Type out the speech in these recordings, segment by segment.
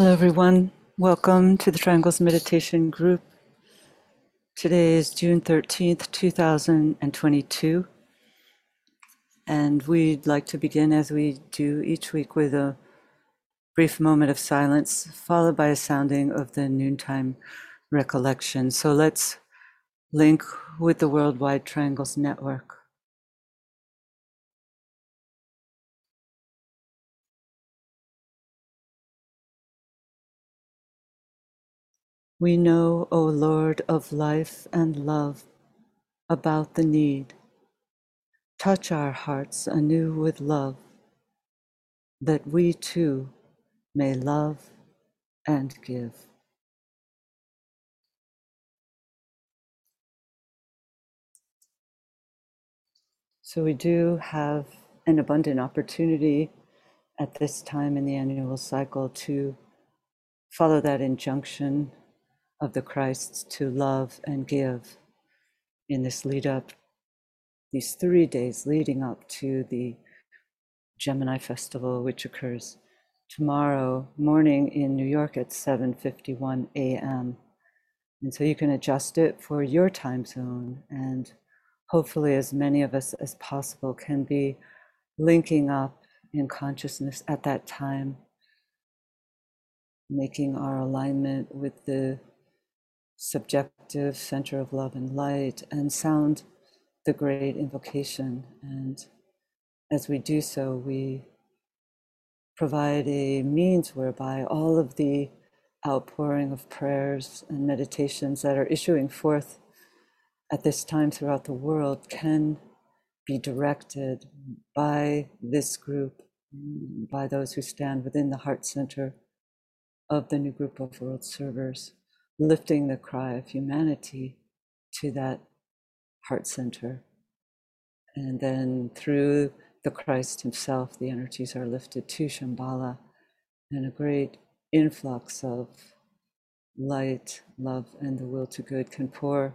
Hello, everyone. Welcome to the Triangles Meditation Group. Today is June 13th, 2022, and we'd like to begin as we do each week with a brief moment of silence, followed by a sounding of the noontime recollection. So let's link with the Worldwide Triangles Network. We know, O Lord of life and love, about the need. Touch our hearts anew with love, that we too may love and give. So, we do have an abundant opportunity at this time in the annual cycle to follow that injunction of the Christ to love and give in this lead up, these three days leading up to the Gemini Festival, which occurs tomorrow morning in New York at 7:51 a.m. And so you can adjust it for your time zone and hopefully as many of us as possible can be linking up in consciousness at that time making our alignment with the subjective center of love and light and sound the great invocation. And as we do so, we provide a means whereby all of the outpouring of prayers and meditations that are issuing forth at this time throughout the world can be directed by this group, by those who stand within the heart center of the new group of world servers lifting the cry of humanity to that heart center. And then through the Christ Himself, the energies are lifted to Shambhala, and a great influx of light, love, and the will to good can pour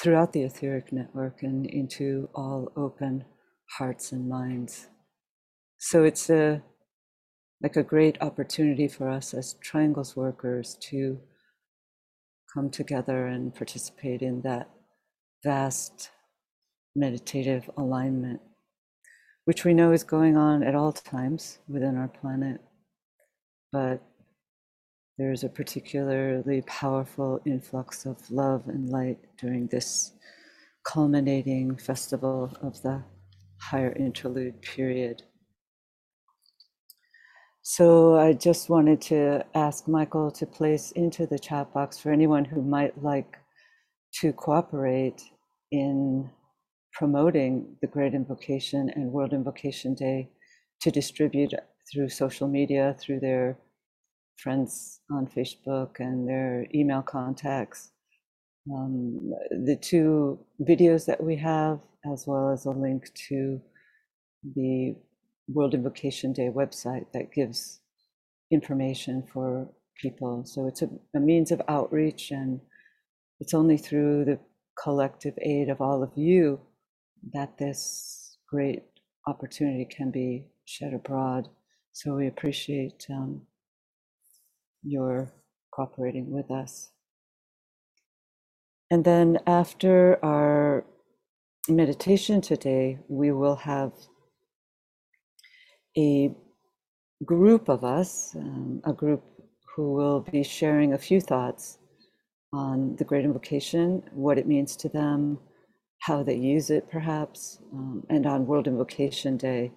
throughout the etheric network and into all open hearts and minds. So it's a like a great opportunity for us as triangles workers to come together and participate in that vast meditative alignment, which we know is going on at all times within our planet. But there's a particularly powerful influx of love and light during this culminating festival of the higher interlude period. So I just wanted to ask Michael to place into the chat box for anyone who might like to cooperate in promoting the Great Invocation and World Invocation Day to distribute through social media, through their friends on Facebook and their email contacts. Um, the two videos that we have, as well as a link to the World Invocation Day website that gives information for people. So it's a, a, means of outreach, and it's only through the collective aid of all of you that this great opportunity can be shed abroad. So we appreciate um, your cooperating with us. And then after our meditation today, we will have a group of us, um, a group who will be sharing a few thoughts on the Great Invocation, what it means to them, how they use it, perhaps, um, and on World Invocation Day.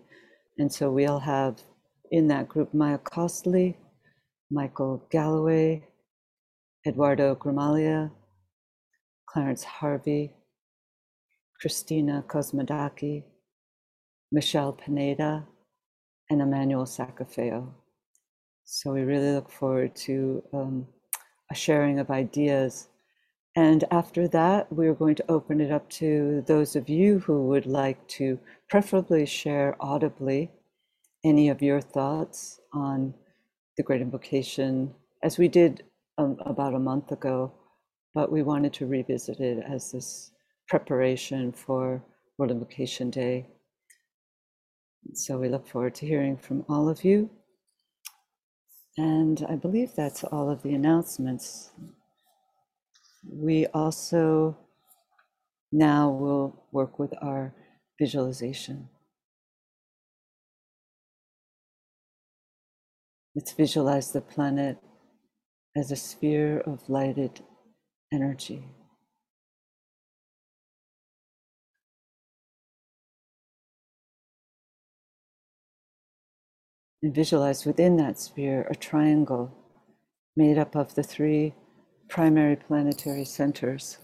And so we'll have in that group Maya Costley, Michael Galloway, Eduardo Gramaglia, Clarence Harvey, Christina Cosmodaki, Michelle Pineda, and Emmanuel Sacafeo. So we really look forward to um, a sharing of ideas. And after that, we're going to open it up to those of you who would like to preferably share audibly any of your thoughts on the Great Invocation, as we did um, about a month ago, but we wanted to revisit it as this preparation for World Invocation Day so we look forward to hearing from all of you. And I believe that's all of the announcements. We also now will work with our visualization. Let's visualize the planet as a sphere of lighted energy. And visualize within that sphere a triangle made up of the three primary planetary centers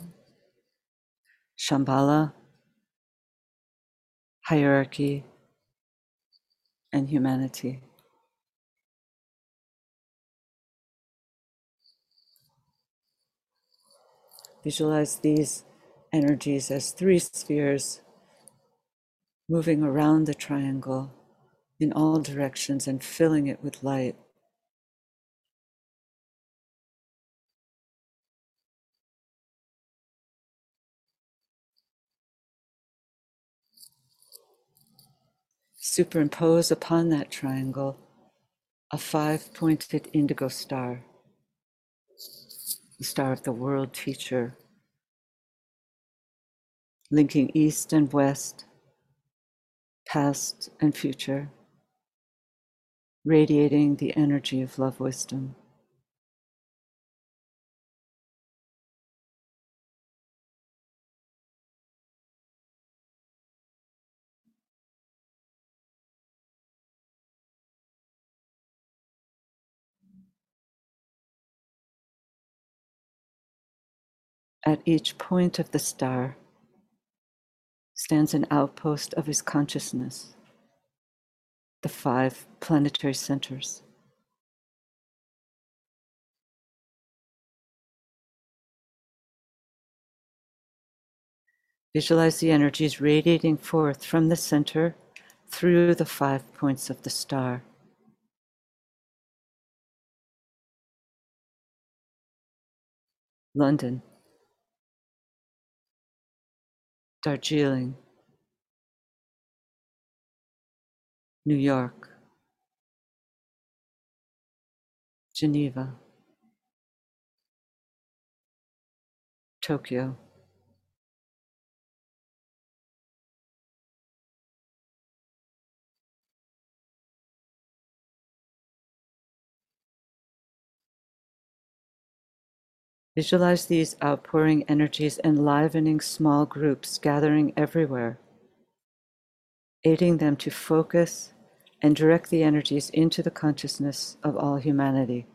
Shambhala, hierarchy, and humanity. Visualize these energies as three spheres moving around the triangle in all directions and filling it with light. Superimpose upon that triangle a five pointed indigo star, the star of the world teacher, linking east and west, past and future radiating the energy of love wisdom. At each point of the star stands an outpost of his consciousness the five planetary centers. Visualize the energies radiating forth from the center through the five points of the star. London, Darjeeling, New York, Geneva, Tokyo. Visualize these outpouring energies enlivening small groups gathering everywhere aiding them to focus and direct the energies into the consciousness of all humanity,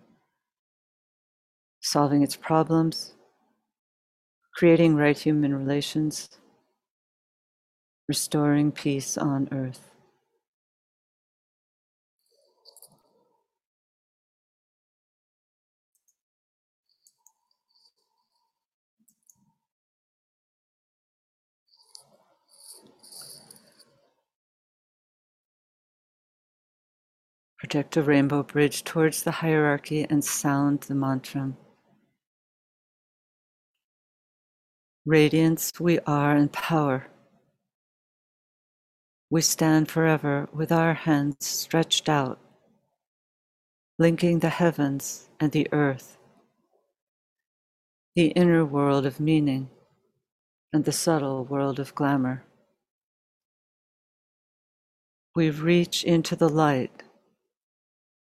solving its problems, creating right human relations, restoring peace on earth. Project a rainbow bridge towards the hierarchy and sound the mantra. Radiance, we are in power. We stand forever with our hands stretched out, linking the heavens and the earth, the inner world of meaning and the subtle world of glamour. We reach into the light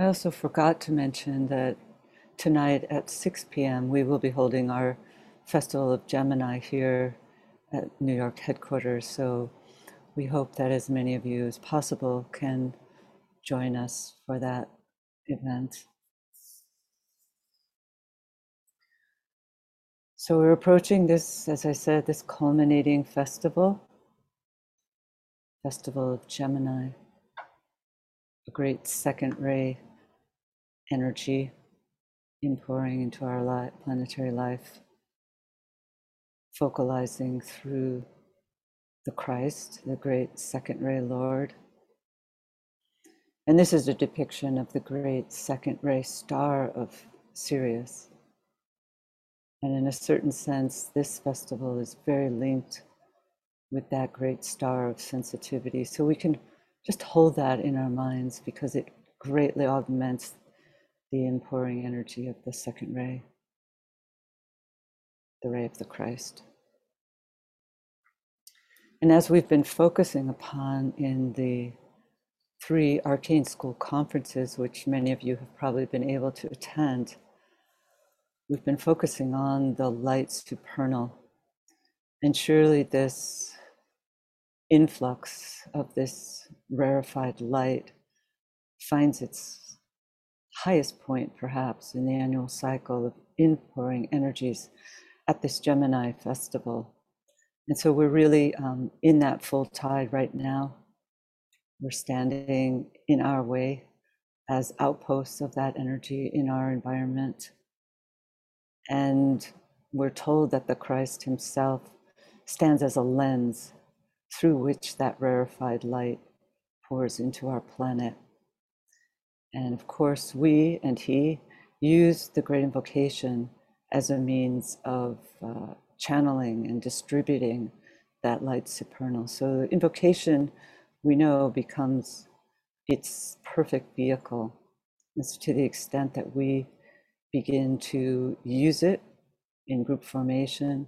I also forgot to mention that tonight at 6 p.m. we will be holding our Festival of Gemini here at New York headquarters. So we hope that as many of you as possible can join us for that event. So we're approaching this, as I said, this culminating festival, Festival of Gemini, a great second ray energy inpouring into our life, planetary life, focalizing through the Christ, the great second ray Lord. And this is a depiction of the great second ray star of Sirius. And in a certain sense, this festival is very linked with that great star of sensitivity. So we can just hold that in our minds because it greatly augments the inpouring energy of the second ray, the ray of the Christ. And as we've been focusing upon in the three arcane school conferences, which many of you have probably been able to attend, we've been focusing on the light supernal. And surely this influx of this rarefied light finds its highest point, perhaps, in the annual cycle of inpouring energies at this Gemini festival. And so we're really um, in that full tide right now. We're standing in our way as outposts of that energy in our environment. And we're told that the Christ Himself stands as a lens through which that rarefied light pours into our planet. And of course, we and He use the great invocation as a means of uh, channeling and distributing that light supernal. So invocation, we know, becomes its perfect vehicle. It's to the extent that we begin to use it in group formation,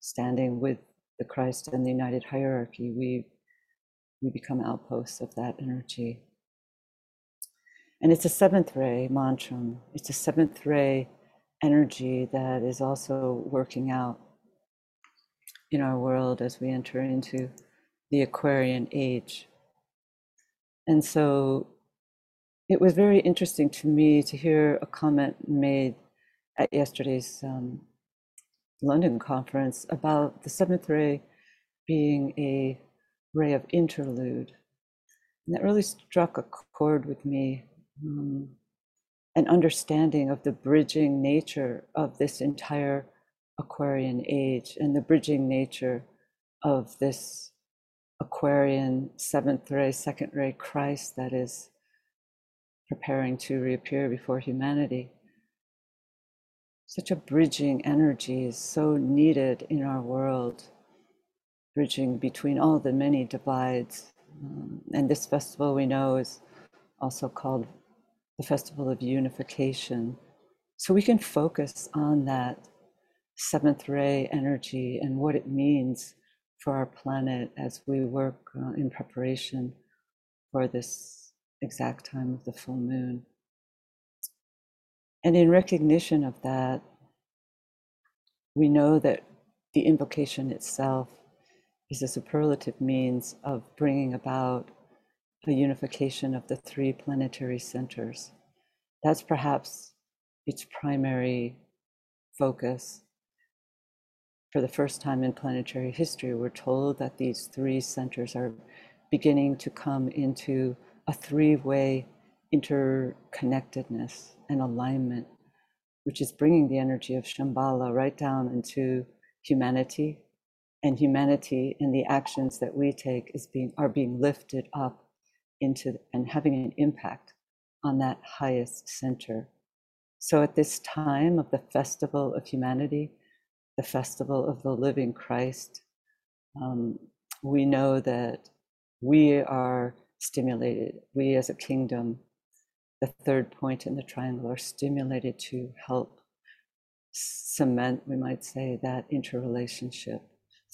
standing with the Christ and the united hierarchy, we, we become outposts of that energy. And it's a seventh ray mantra. It's a seventh ray energy that is also working out in our world as we enter into the Aquarian age. And so it was very interesting to me to hear a comment made at yesterday's um, London conference about the seventh ray being a ray of interlude. And that really struck a chord with me. Um, an understanding of the bridging nature of this entire Aquarian age and the bridging nature of this Aquarian seventh ray, second ray Christ that is preparing to reappear before humanity. Such a bridging energy is so needed in our world, bridging between all the many divides. Um, and this festival we know is also called the Festival of Unification. So we can focus on that seventh ray energy and what it means for our planet as we work uh, in preparation for this exact time of the full moon. And in recognition of that, we know that the invocation itself is a superlative means of bringing about a unification of the three planetary centers. That's perhaps its primary focus for the first time in planetary history, we're told that these three centers are beginning to come into a three way interconnectedness and alignment, which is bringing the energy of Shambhala right down into humanity. And humanity and the actions that we take is being, are being lifted up into and having an impact on that highest center. So at this time of the festival of humanity, the festival of the living Christ, um, we know that we are stimulated, we as a kingdom, the third point in the triangle, are stimulated to help cement, we might say, that interrelationship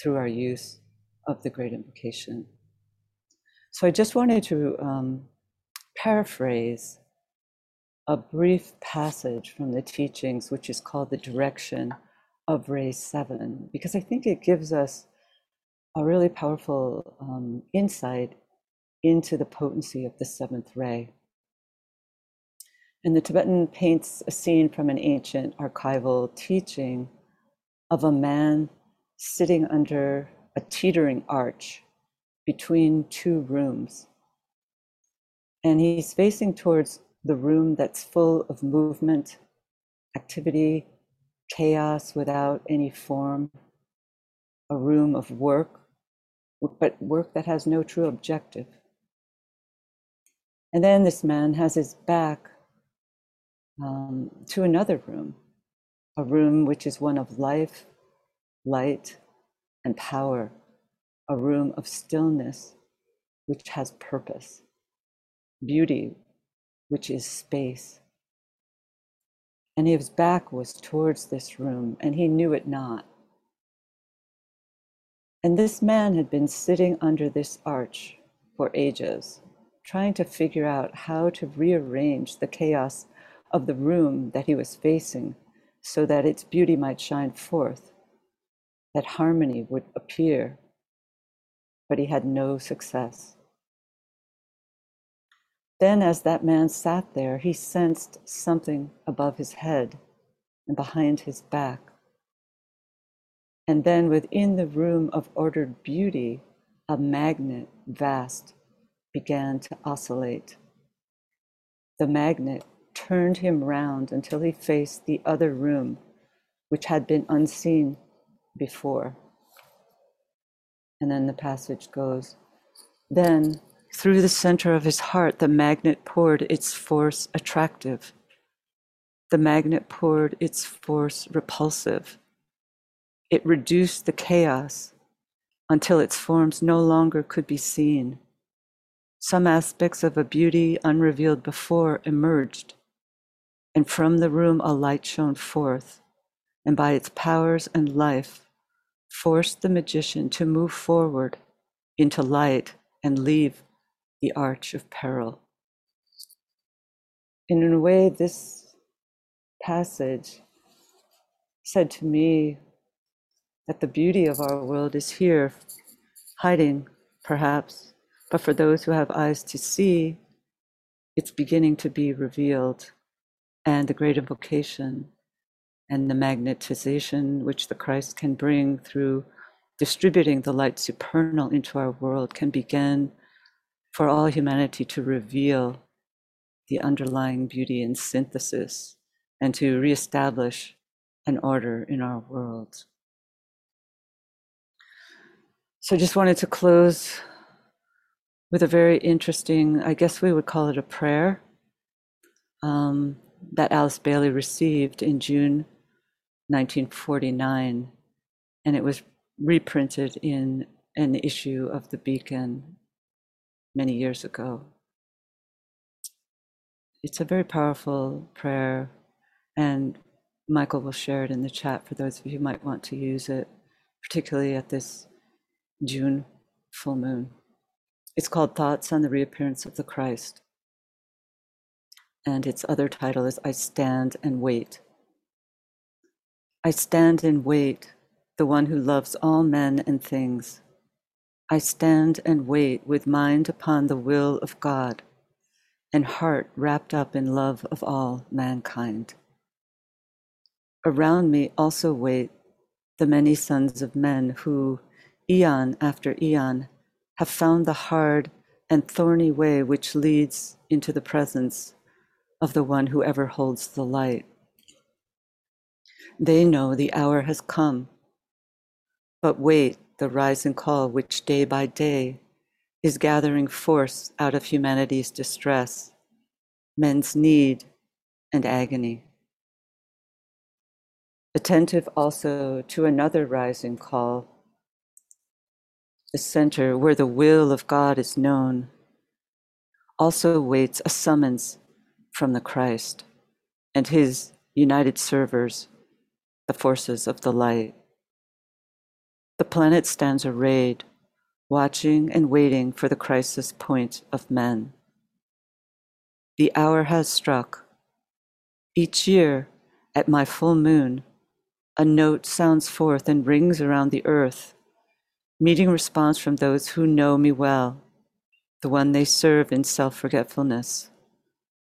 through our use of the great invocation. So I just wanted to um, paraphrase a brief passage from the teachings, which is called the direction of Ray 7 because I think it gives us a really powerful um, insight into the potency of the seventh ray. And the Tibetan paints a scene from an ancient archival teaching of a man sitting under a teetering arch between two rooms. And he's facing towards the room that's full of movement, activity, chaos without any form, a room of work, but work that has no true objective. And then this man has his back um, to another room, a room which is one of life, light, and power, a room of stillness which has purpose, beauty which is space. And his back was towards this room, and he knew it not. And this man had been sitting under this arch for ages, trying to figure out how to rearrange the chaos of the room that he was facing so that its beauty might shine forth, that harmony would appear. But he had no success. Then, as that man sat there, he sensed something above his head and behind his back. And then, within the room of ordered beauty, a magnet, vast, began to oscillate. The magnet turned him round until he faced the other room, which had been unseen before. And then the passage goes Then through the center of his heart, the magnet poured its force attractive. The magnet poured its force repulsive. It reduced the chaos until its forms no longer could be seen. Some aspects of a beauty unrevealed before emerged, and from the room a light shone forth, and by its powers and life, forced the magician to move forward into light and leave the arch of peril. And in a way, this passage said to me that the beauty of our world is here, hiding perhaps, but for those who have eyes to see, it's beginning to be revealed. And the great invocation and the magnetization which the Christ can bring through distributing the light supernal into our world can begin for all humanity to reveal the underlying beauty and synthesis and to reestablish an order in our world. So, just wanted to close with a very interesting, I guess we would call it a prayer um, that Alice Bailey received in June 1949. And it was reprinted in an issue of The Beacon many years ago. It's a very powerful prayer, and Michael will share it in the chat for those of you who might want to use it, particularly at this June full moon. It's called Thoughts on the Reappearance of the Christ. And its other title is I Stand and Wait. I stand and wait, the one who loves all men and things I stand and wait with mind upon the will of God and heart wrapped up in love of all mankind. Around me also wait the many sons of men who, eon after eon, have found the hard and thorny way which leads into the presence of the one who ever holds the light. They know the hour has come, but wait the rising call which day by day is gathering force out of humanity's distress, men's need and agony. Attentive also to another rising call, the center where the will of God is known, also waits a summons from the Christ and his united servers, the forces of the light. The planet stands arrayed, watching and waiting for the crisis point of men. The hour has struck. Each year, at my full moon, a note sounds forth and rings around the earth, meeting response from those who know me well, the one they serve in self forgetfulness,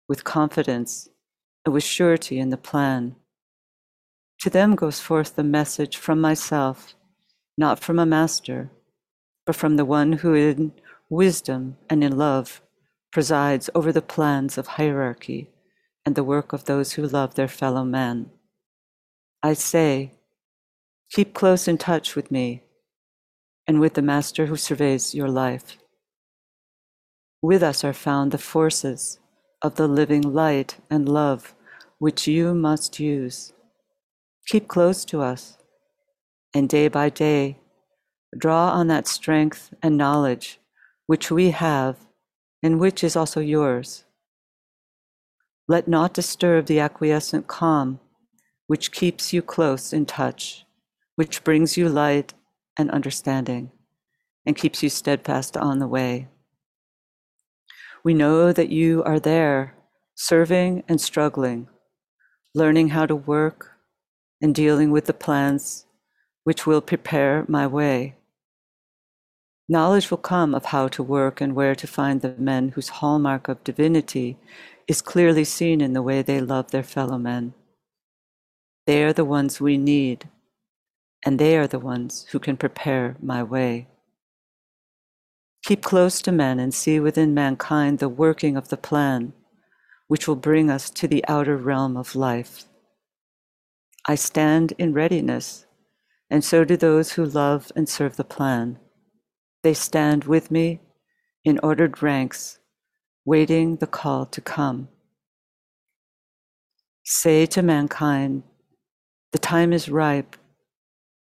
with confidence and with surety in the plan. To them goes forth the message from myself, not from a master, but from the one who in wisdom and in love presides over the plans of hierarchy and the work of those who love their fellow man. I say, keep close in touch with me and with the Master who surveys your life. With us are found the forces of the living light and love which you must use. Keep close to us, and day by day, draw on that strength and knowledge which we have and which is also yours. Let not disturb the acquiescent calm which keeps you close in touch, which brings you light and understanding, and keeps you steadfast on the way. We know that you are there, serving and struggling, learning how to work and dealing with the plans which will prepare my way. Knowledge will come of how to work and where to find the men whose hallmark of divinity is clearly seen in the way they love their fellow men. They are the ones we need, and they are the ones who can prepare my way. Keep close to men and see within mankind the working of the plan, which will bring us to the outer realm of life. I stand in readiness, and so do those who love and serve the plan. They stand with me in ordered ranks, waiting the call to come. Say to mankind, the time is ripe,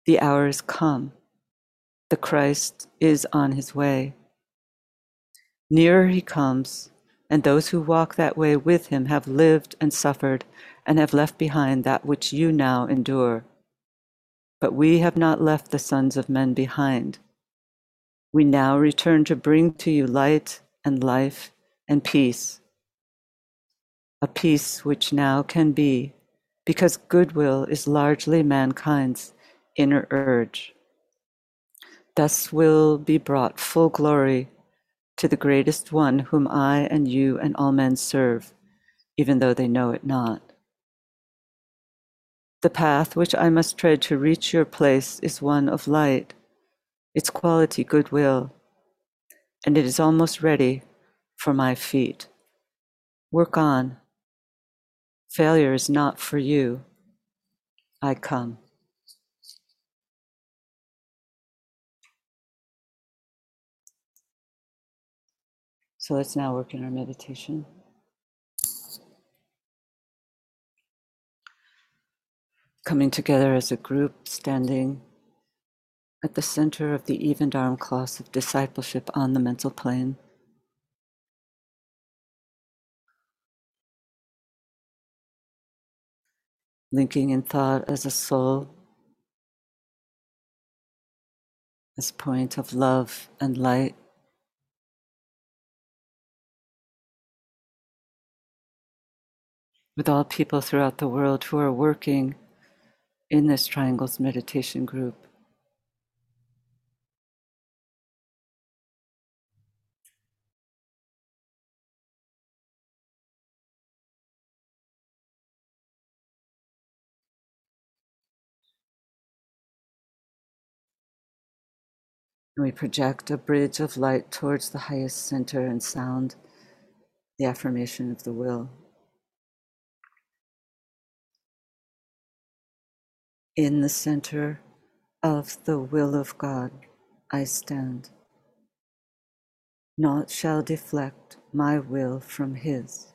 the hour is come, the Christ is on his way. Nearer he comes, and those who walk that way with him have lived and suffered and have left behind that which you now endure. But we have not left the sons of men behind. We now return to bring to you light and life and peace, a peace which now can be because goodwill is largely mankind's inner urge. Thus will be brought full glory to the greatest one whom I and you and all men serve, even though they know it not. The path which I must tread to reach your place is one of light, its quality goodwill, and it is almost ready for my feet. Work on Failure is not for you. I come. So let's now work in our meditation. Coming together as a group, standing at the center of the even armed cross of discipleship on the mental plane. linking in thought as a soul, as point of love and light. With all people throughout the world who are working in this Triangles Meditation group. we project a bridge of light towards the highest center and sound the affirmation of the will. In the center of the will of God, I stand. Naught shall deflect my will from His.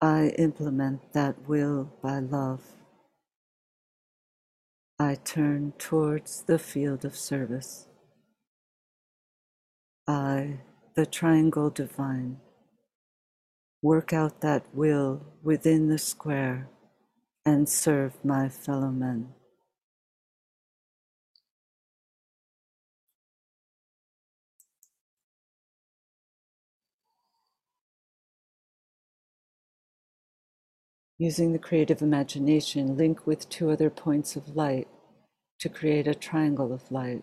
I implement that will by love. I turn towards the field of service. I, the triangle divine, work out that will within the square and serve my fellow men. Using the creative imagination, link with two other points of light to create a triangle of light.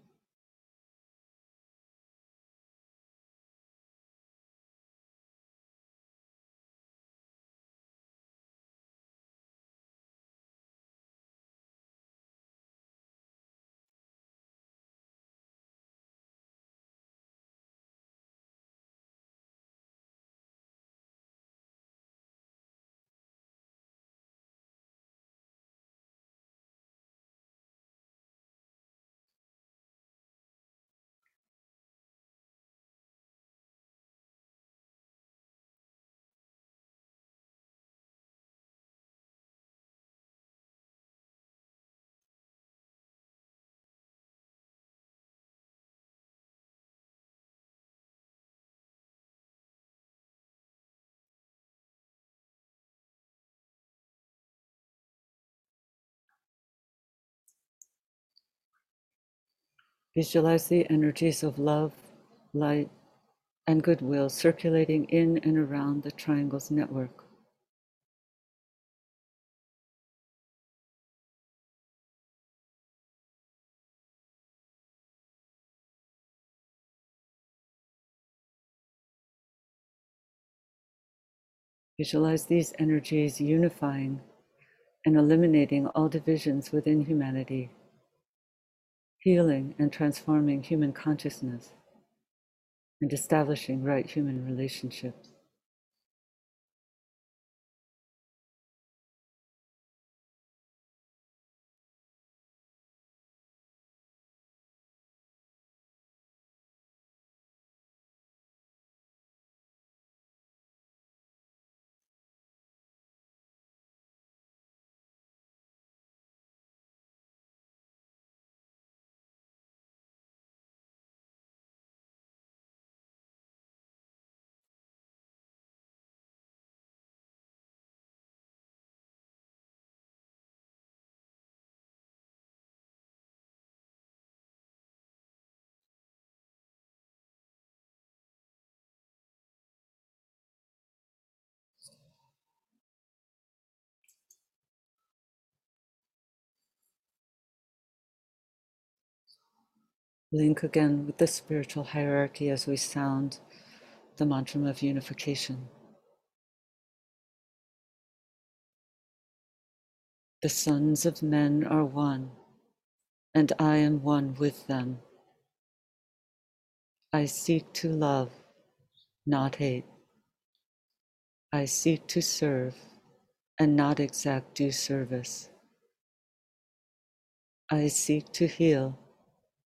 Visualize the energies of love, light, and goodwill circulating in and around the triangle's network. Visualize these energies unifying and eliminating all divisions within humanity healing and transforming human consciousness, and establishing right human relationships. Link again with the spiritual hierarchy as we sound the mantra of unification. The sons of men are one, and I am one with them. I seek to love, not hate. I seek to serve and not exact due service. I seek to heal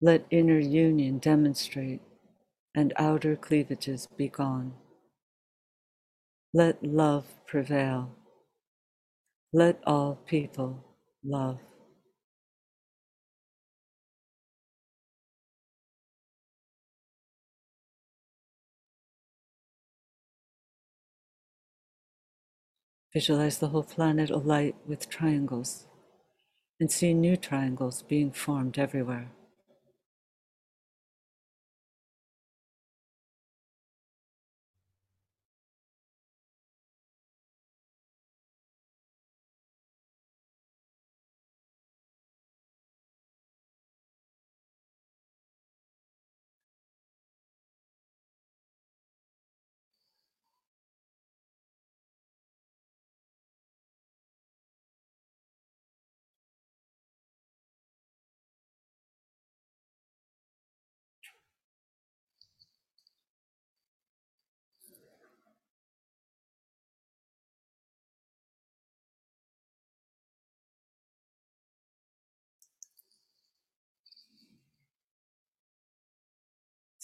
Let inner union demonstrate and outer cleavages be gone. Let love prevail. Let all people love. Visualize the whole planet alight with triangles and see new triangles being formed everywhere.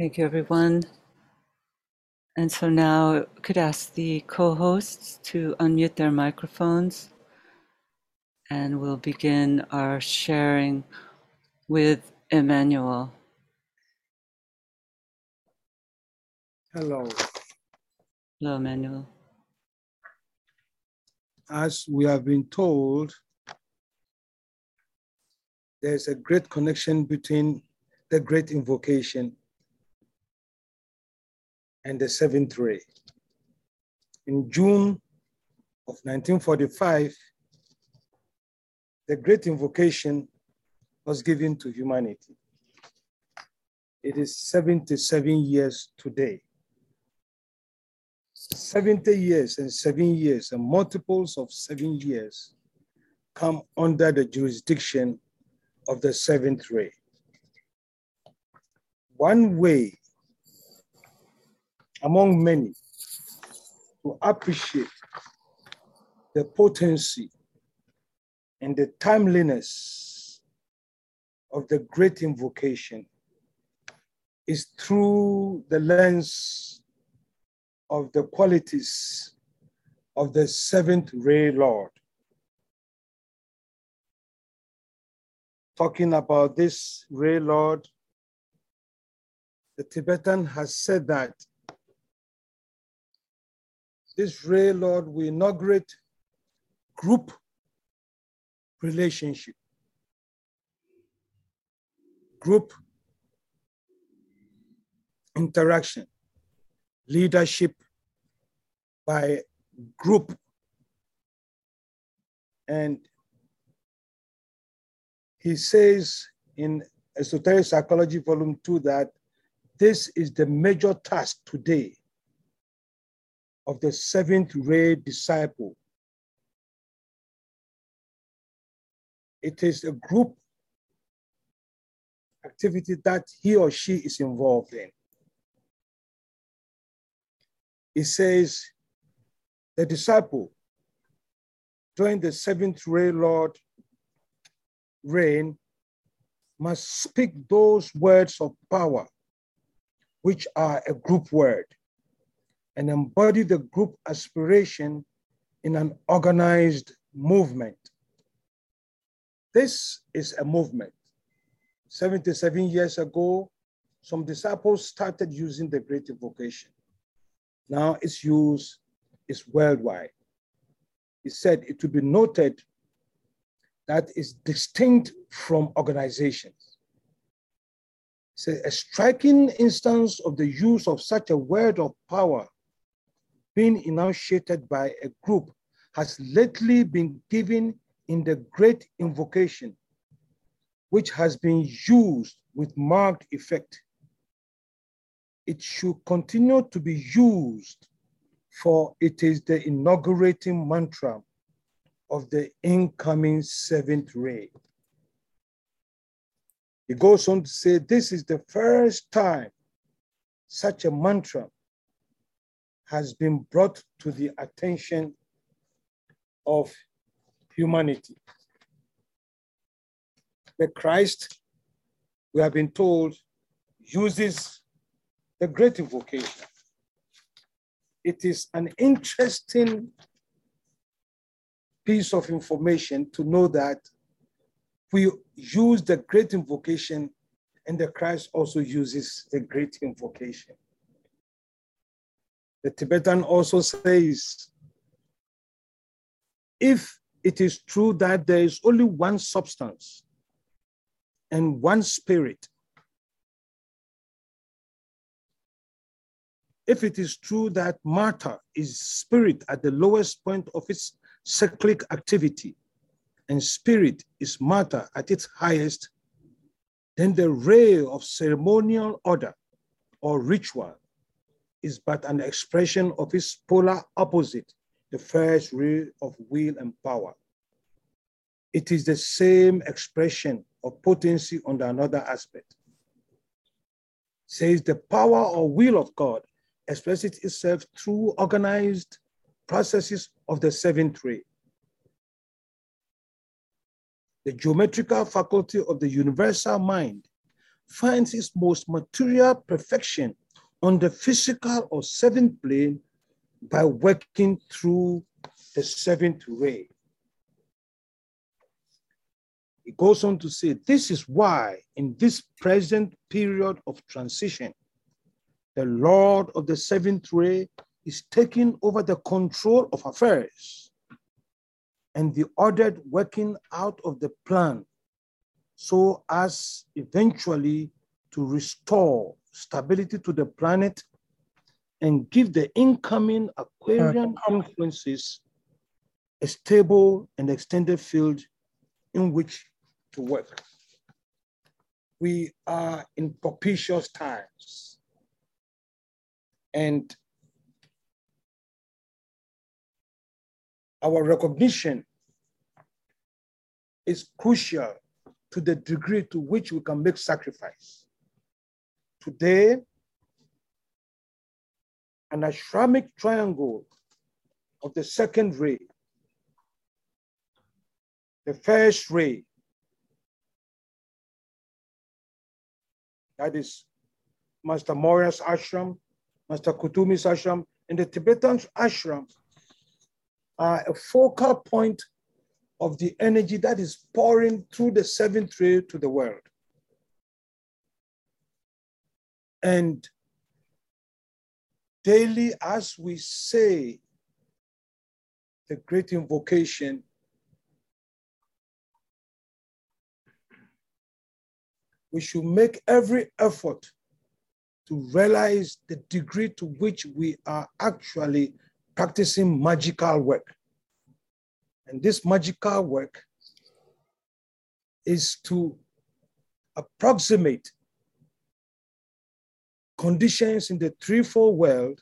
Thank you, everyone. And so now I could ask the co-hosts to unmute their microphones and we'll begin our sharing with Emmanuel. Hello. Hello, Emmanuel. As we have been told, there's a great connection between the great invocation and the seventh ray. In June of 1945, the great invocation was given to humanity. It is 77 years today. 70 years and seven years and multiples of seven years come under the jurisdiction of the seventh ray. One way among many to appreciate the potency and the timeliness of the great invocation is through the lens of the qualities of the seventh ray Lord. Talking about this ray Lord, the Tibetan has said that this ray Lord will inaugurate group relationship, group interaction, leadership by group. And he says in Esoteric Psychology, Volume 2, that this is the major task today of the seventh ray disciple. It is a group activity that he or she is involved in. He says, the disciple during the seventh ray Lord reign must speak those words of power, which are a group word, and embody the group aspiration in an organized movement. This is a movement. 77 years ago, some disciples started using the great invocation. Now its use is worldwide. He said it to be noted that is distinct from organizations. So a striking instance of the use of such a word of power being enunciated by a group has lately been given in the great invocation, which has been used with marked effect it should continue to be used for it is the inaugurating mantra of the incoming seventh ray. He goes on to say, this is the first time such a mantra has been brought to the attention of humanity. The Christ, we have been told, uses the great invocation. It is an interesting piece of information to know that we use the great invocation and the Christ also uses the great invocation. The Tibetan also says, if it is true that there is only one substance and one spirit, if it is true that matter is spirit at the lowest point of its cyclic activity, and spirit is matter at its highest, then the ray of ceremonial order or ritual is but an expression of its polar opposite, the first ray of will and power. It is the same expression of potency under another aspect. Says the power or will of God expresses itself through organized processes of the seventh ray. The geometrical faculty of the universal mind finds its most material perfection on the physical or seventh plane by working through the seventh ray. He goes on to say, this is why in this present period of transition, the Lord of the seventh ray is taking over the control of affairs and the ordered working out of the plan so as eventually to restore stability to the planet and give the incoming Aquarian influences a stable and extended field in which to work. We are in propitious times. And our recognition is crucial to the degree to which we can make sacrifice. Today, an ashramic triangle of the second ray, the first ray, that is Master Morya's ashram, Master Kutumi's ashram, and the Tibetan ashram are a focal point of the energy that is pouring through the seventh ray to the world. And daily, as we say the great invocation, we should make every effort to realize the degree to which we are actually practicing magical work. And this magical work is to approximate conditions in the threefold world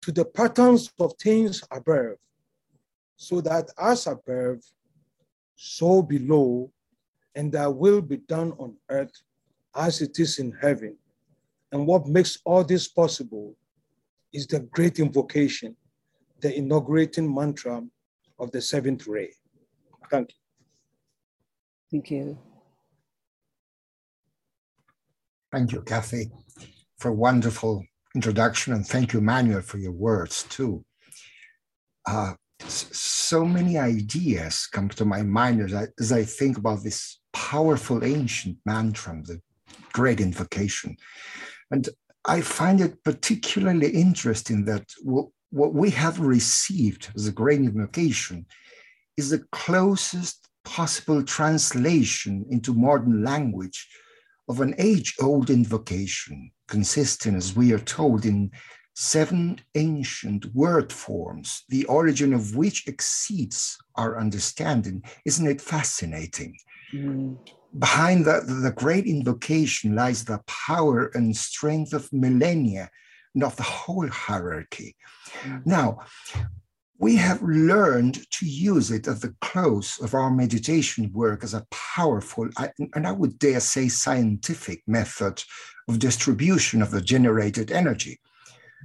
to the patterns of things above, so that as above, so below, and that will be done on earth as it is in heaven. And what makes all this possible is the great invocation the inaugurating mantra of the seventh ray. Thank you. Thank you. Thank you, Kathy, for a wonderful introduction. And thank you, Manuel, for your words too. Uh, so many ideas come to my mind as I, as I think about this powerful ancient mantra, the great invocation. And I find it particularly interesting that what we have received as a great invocation is the closest possible translation into modern language of an age old invocation, consisting, as we are told, in seven ancient word forms, the origin of which exceeds our understanding. Isn't it fascinating? Mm. Behind the, the great invocation lies the power and strength of millennia and of the whole hierarchy. Mm. Now, we have learned to use it at the close of our meditation work as a powerful, and I would dare say scientific method of distribution of the generated energy.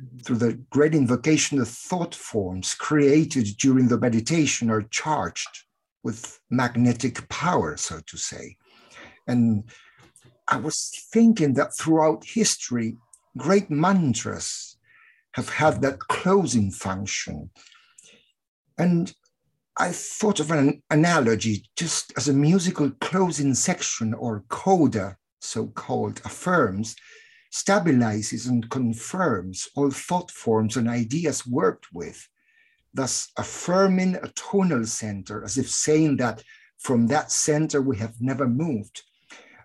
Mm. Through the great invocation, the thought forms created during the meditation are charged with magnetic power, so to say. And I was thinking that throughout history, great mantras have had that closing function. And I thought of an analogy just as a musical closing section or coda, so called, affirms, stabilizes, and confirms all thought forms and ideas worked with, thus affirming a tonal center, as if saying that from that center we have never moved,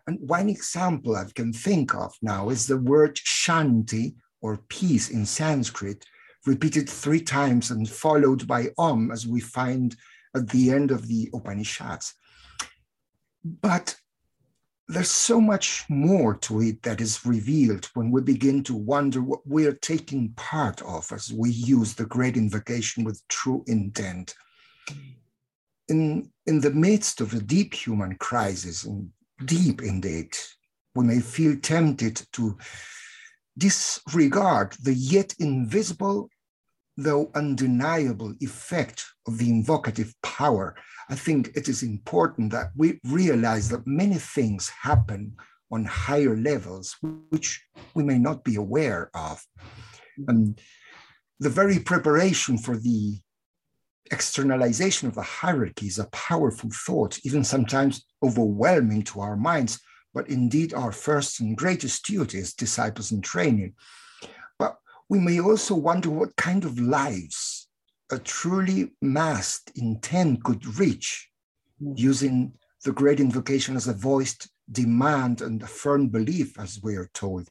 and one example I can think of now is the word shanti or peace in Sanskrit, repeated three times and followed by om, as we find at the end of the Upanishads. But there's so much more to it that is revealed when we begin to wonder what we are taking part of as we use the great invocation with true intent. In, in the midst of a deep human crisis, and deep indeed. We may feel tempted to disregard the yet invisible, though undeniable effect of the invocative power. I think it is important that we realize that many things happen on higher levels, which we may not be aware of. And the very preparation for the externalization of the hierarchy is a powerful thought, even sometimes overwhelming to our minds, but indeed our first and greatest duty as disciples in training. But we may also wonder what kind of lives a truly massed intent could reach mm. using the great invocation as a voiced demand and a firm belief, as we are told.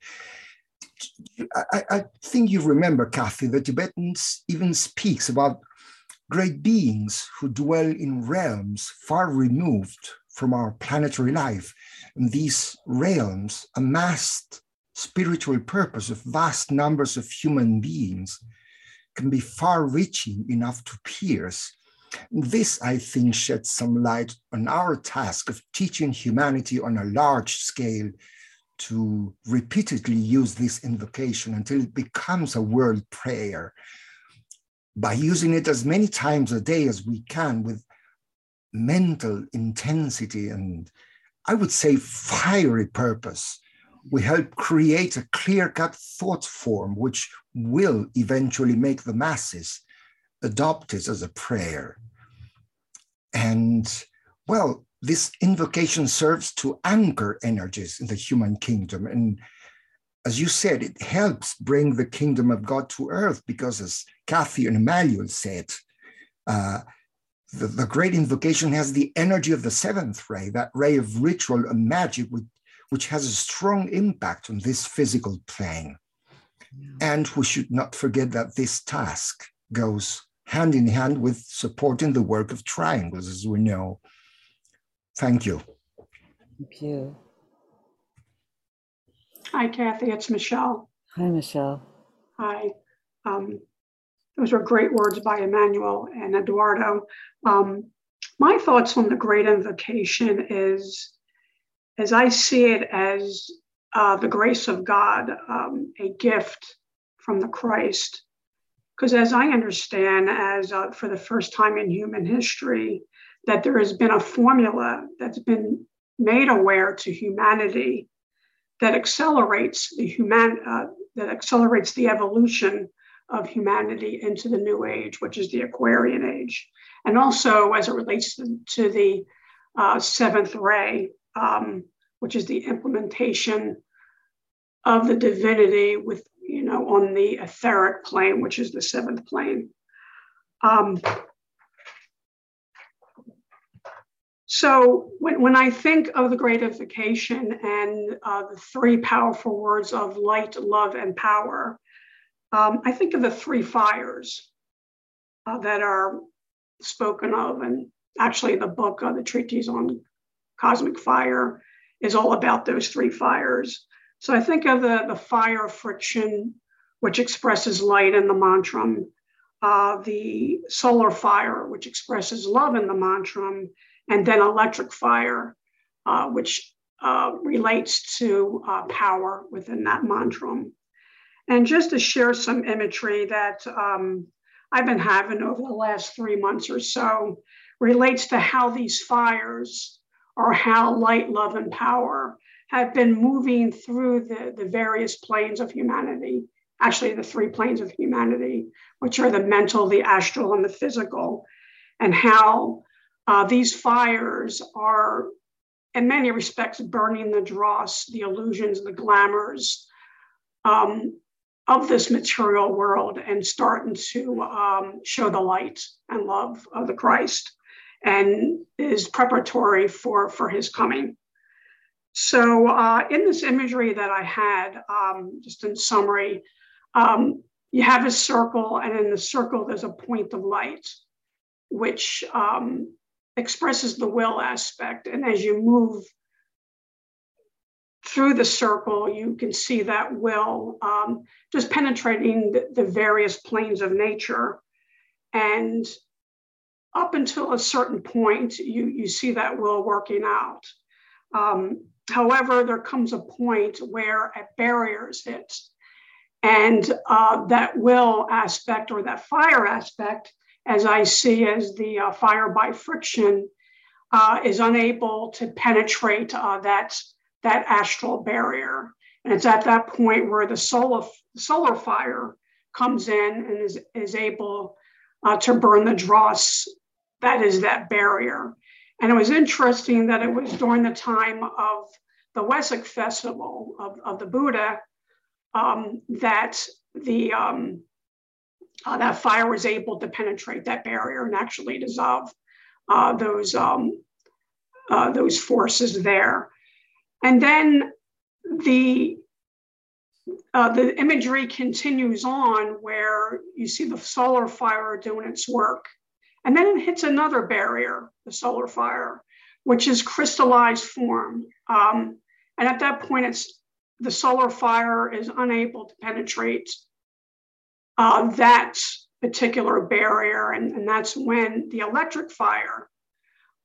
I, I, think you remember, Kathy, the Tibetans even speaks about great beings who dwell in realms far removed from our planetary life. And these realms amassed spiritual purpose of vast numbers of human beings can be far reaching enough to pierce. This, I think, sheds some light on our task of teaching humanity on a large scale to repeatedly use this invocation until it becomes a world prayer. By using it as many times a day as we can with mental intensity and I would say fiery purpose, we help create a clear cut thought form which will eventually make the masses adopt it as a prayer. And well, this invocation serves to anchor energies in the human kingdom. And as you said, it helps bring the kingdom of God to earth because, as Kathy and Emmanuel said, uh, the, the, great invocation has the energy of the seventh ray, that ray of ritual and magic, which, which has a strong impact on this physical plane. Yeah. And we should not forget that this task goes hand in hand with supporting the work of triangles, as we know. Thank you. Thank you. Hi, Kathy. It's Michelle. Hi, Michelle. Hi. Um, those were great words by Emmanuel and Eduardo. Um, my thoughts on the great invocation is, as I see it as uh, the grace of God, um, a gift from the Christ. Because as I understand, as uh, for the first time in human history, that there has been a formula that's been made aware to humanity that accelerates the human uh, that accelerates the evolution of humanity into the new age, which is the Aquarian age, and also as it relates to, to the uh, seventh ray, um, which is the implementation of the divinity with you know on the etheric plane, which is the seventh plane. Um, So when, when I think of the great invocation and uh, the three powerful words of light, love, and power, um, I think of the three fires uh, that are spoken of. And actually, the book, uh, the treatise on cosmic fire, is all about those three fires. So I think of the, the fire friction, which expresses light in the mantram, uh, the solar fire, which expresses love in the mantram, and then electric fire, uh, which uh, relates to uh, power within that mantram. And just to share some imagery that um, I've been having over the last three months or so relates to how these fires or how light, love, and power have been moving through the, the various planes of humanity, actually, the three planes of humanity, which are the mental, the astral, and the physical, and how uh, these fires are, in many respects, burning the dross, the illusions, the glamours um, of this material world and starting to um, show the light and love of the Christ and is preparatory for, for his coming. So, uh, in this imagery that I had, um, just in summary, um, you have a circle, and in the circle, there's a point of light, which um, expresses the will aspect. And as you move through the circle, you can see that will um, just penetrating the, the, various planes of nature. And up until a certain point, you, you see that will working out. Um, however, there comes a point where a barrier is hit. And uh, that will aspect or that fire aspect as I see as the uh, fire by friction, uh, is unable to penetrate uh, that, that astral barrier. And it's at that point where the solar, solar fire comes in and is, is able uh, to burn the dross that is that barrier. And it was interesting that it was during the time of the Wesak festival of, of the Buddha um, that the um, uh, that fire was able to penetrate that barrier and actually dissolve uh, those um, uh, those forces there. And then the uh, the imagery continues on where you see the solar fire doing its work, and then it hits another barrier, the solar fire, which is crystallized form. Um, and at that point, it's the solar fire is unable to penetrate uh, that particular barrier. And, and that's when the electric fire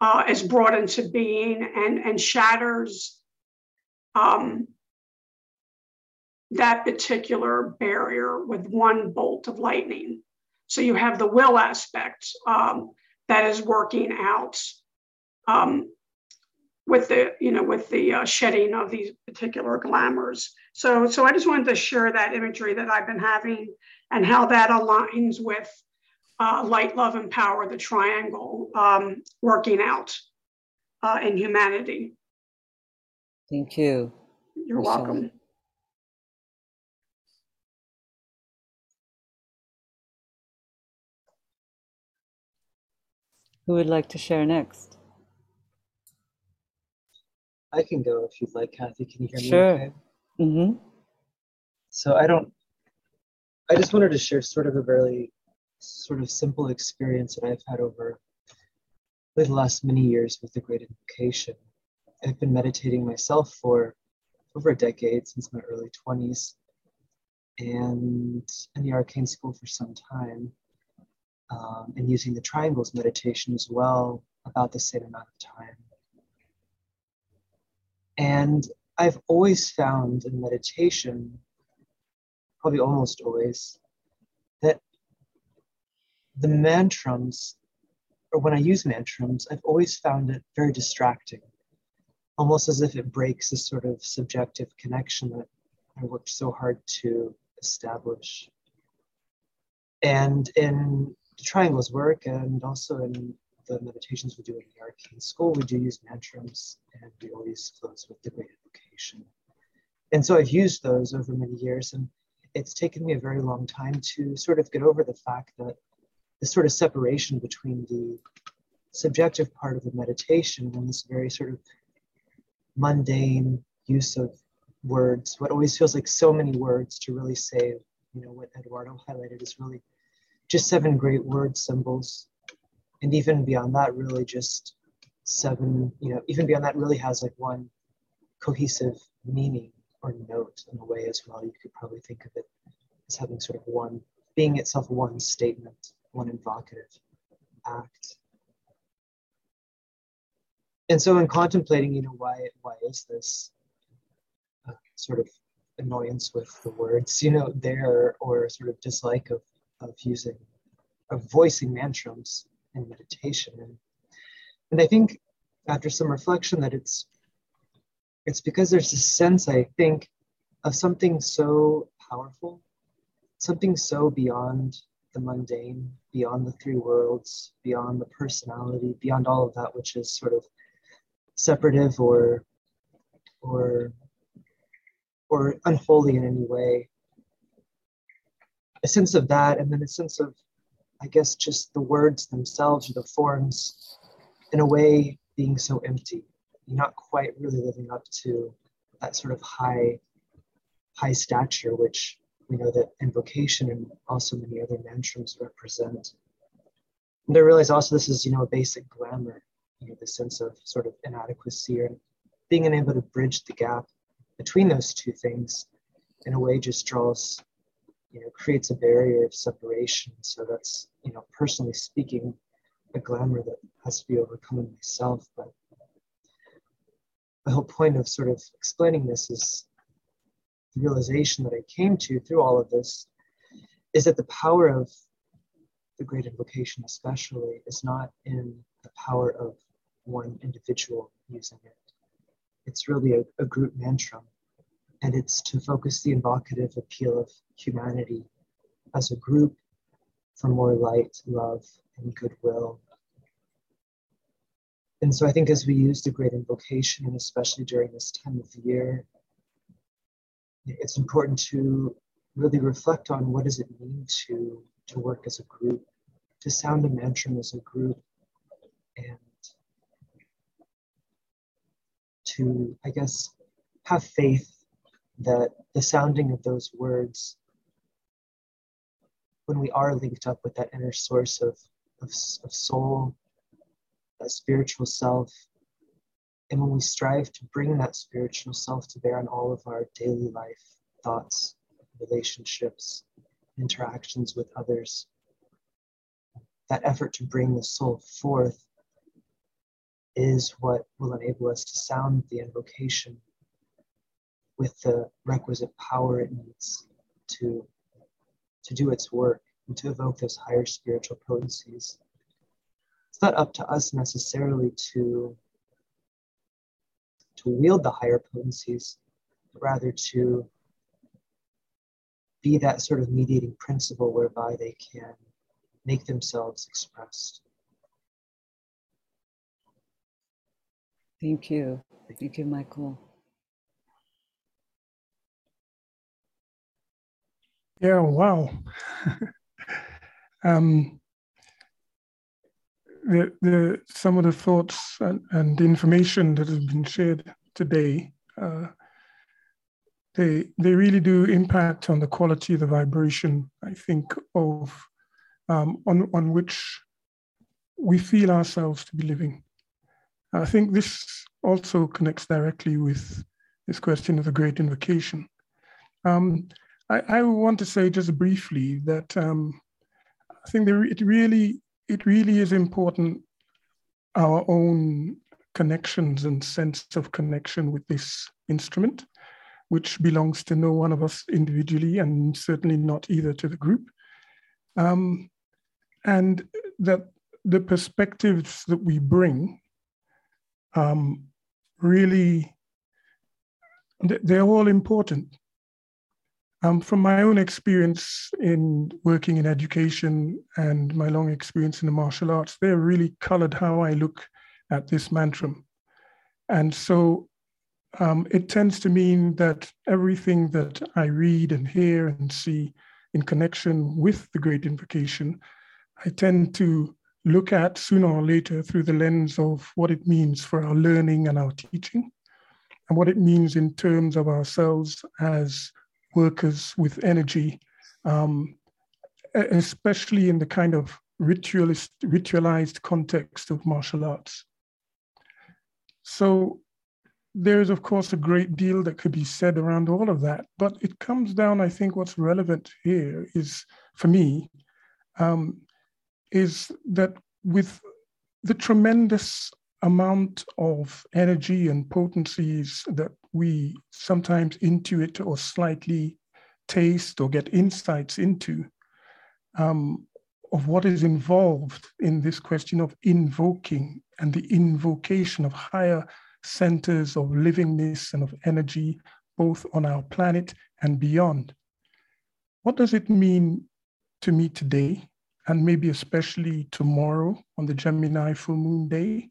uh, is brought into being and, and shatters um, that particular barrier with one bolt of lightning. So you have the will aspect um, that is working out um, with the you know with the uh, shedding of these particular glamours. So so I just wanted to share that imagery that I've been having and how that aligns with uh, light, love, and power, the triangle um, working out uh, in humanity. Thank you. You're welcome. Who would like to share next? I can go if you'd like, Kathy. Can you hear me? Sure. Okay? Mm-hmm. So I don't. I just wanted to share sort of a very sort of simple experience that I've had over the last many years with the Great Invocation. I've been meditating myself for over a decade since my early 20s and in the arcane school for some time um, and using the triangles meditation as well about the same amount of time. And i've always found in meditation probably almost always that the mantrams or when i use mantrams i've always found it very distracting almost as if it breaks this sort of subjective connection that I worked so hard to establish. And in the triangles work and also in the meditations we do in the arcane school, we do use mantrams and we always close with the great invocation. And so I've used those over many years and it's taken me a very long time to sort of get over the fact that this sort of separation between the subjective part of the meditation and this very sort of mundane use of words, what always feels like so many words to really say, you know, what Eduardo highlighted is really just seven great word symbols. And even beyond that, really just seven, you know, even beyond that, really has like one cohesive meaning or note in a way as well. You could probably think of it as having sort of one, being itself one statement, one invocative act and so in contemplating you know why why is this uh, sort of annoyance with the words you know there or sort of dislike of of using of voicing mantrams in meditation. And and i think after some reflection that it's it's because there's a sense i think of something so powerful something so beyond the mundane beyond the three worlds beyond the personality beyond all of that which is sort of separative or or or unholy in any way. A sense of that and then a sense of i guess just the words themselves or the forms in a way being so empty not quite really living up to that sort of high high stature which we know that invocation and also many other mantrams represent. And i realize also this is you know a basic glamour you know, the sense of sort of inadequacy or being unable to bridge the gap between those two things in a way just draws, you know, creates a barrier of separation. So that's, you know, personally speaking, a glamour that has to be overcome in myself. But the whole point of sort of explaining this is the realization that I came to through all of this is that the power of the great invocation, especially, is not in the power of one individual using it. It's really a, a group mantra, and it's to focus the invocative appeal of humanity as a group for more light, love, and goodwill. And so I think as we use the great invocation, and especially during this time of the year, it's important to really reflect on what does it mean to, to work as a group, to sound a mantra as a group, and to, I guess, have faith that the sounding of those words, when we are linked up with that inner source of, of, of soul, that spiritual self, and when we strive to bring that spiritual self to bear on all of our daily life thoughts, relationships, interactions with others, that effort to bring the soul forth is what will enable us to sound the invocation with the requisite power it needs to, to do its work and to evoke those higher spiritual potencies. It's not up to us necessarily to, to wield the higher potencies, but rather to be that sort of mediating principle whereby they can make themselves expressed. Thank you. Thank you, Michael. Yeah, wow. um, the, the, some of the thoughts and, and information that has been shared today, uh, they, they really do impact on the quality of the vibration, I think, of um, on, on which we feel ourselves to be living. I think this also connects directly with this question of the great invocation. Um, I, I, want to say just briefly that um, I think there, it really it really is important our own connections and sense of connection with this instrument, which belongs to no one of us individually and certainly not either to the group. Um, and that the perspectives that we bring um, really, they're all important. Um, from my own experience in working in education and my long experience in the martial arts, they're really colored how I look at this mantra. And so um, it tends to mean that everything that I read and hear and see in connection with the Great Invocation, I tend to look at sooner or later through the lens of what it means for our learning and our teaching, and what it means in terms of ourselves as workers with energy, um, especially in the kind of ritualist, ritualized context of martial arts. So there is, of course, a great deal that could be said around all of that, but it comes down, I think, what's relevant here is, for me, um, is that with the tremendous amount of energy and potencies that we sometimes intuit or slightly taste or get insights into um, of what is involved in this question of invoking and the invocation of higher centers of livingness and of energy, both on our planet and beyond. What does it mean to me today and maybe especially tomorrow on the Gemini full moon day?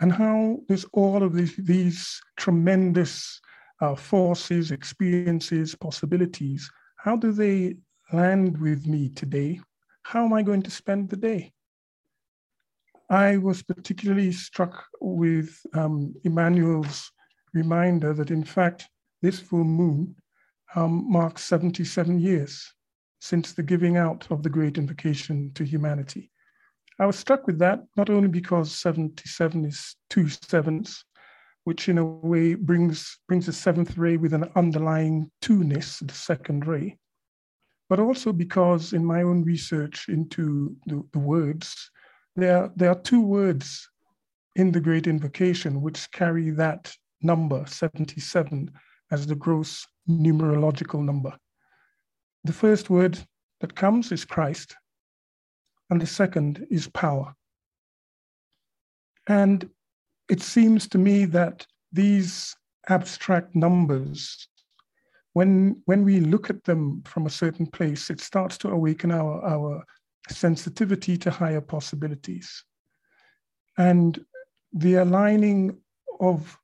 And how does all of these, these tremendous uh, forces, experiences, possibilities, how do they land with me today? How am I going to spend the day? I was particularly struck with um, Emmanuel's reminder that, in fact, this full moon um, marks 77 years since the giving out of the great invocation to humanity. I was struck with that, not only because 77 is two sevens, which in a way brings, brings the seventh ray with an underlying two-ness, the second ray, but also because in my own research into the, the words, there, there are two words in the Great Invocation which carry that number, 77, as the gross numerological number. The first word that comes is Christ, and the second is power. And it seems to me that these abstract numbers, when, when we look at them from a certain place, it starts to awaken our, our sensitivity to higher possibilities. And the aligning of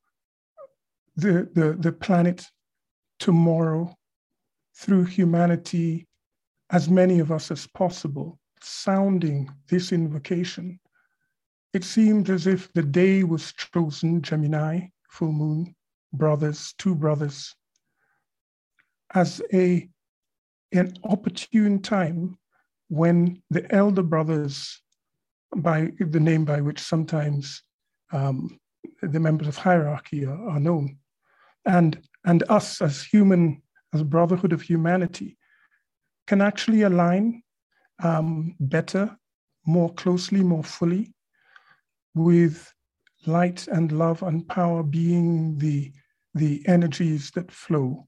the, the, the planet tomorrow through humanity, as many of us as possible, sounding this invocation, it seemed as if the day was chosen, Gemini, full moon, brothers, two brothers, as a, an opportune time when the elder brothers, by the name by which sometimes um, the members of hierarchy are, are known, and, and us as human as a brotherhood of humanity can actually align um, better more closely, more fully, with light and love and power being the, the energies that flow.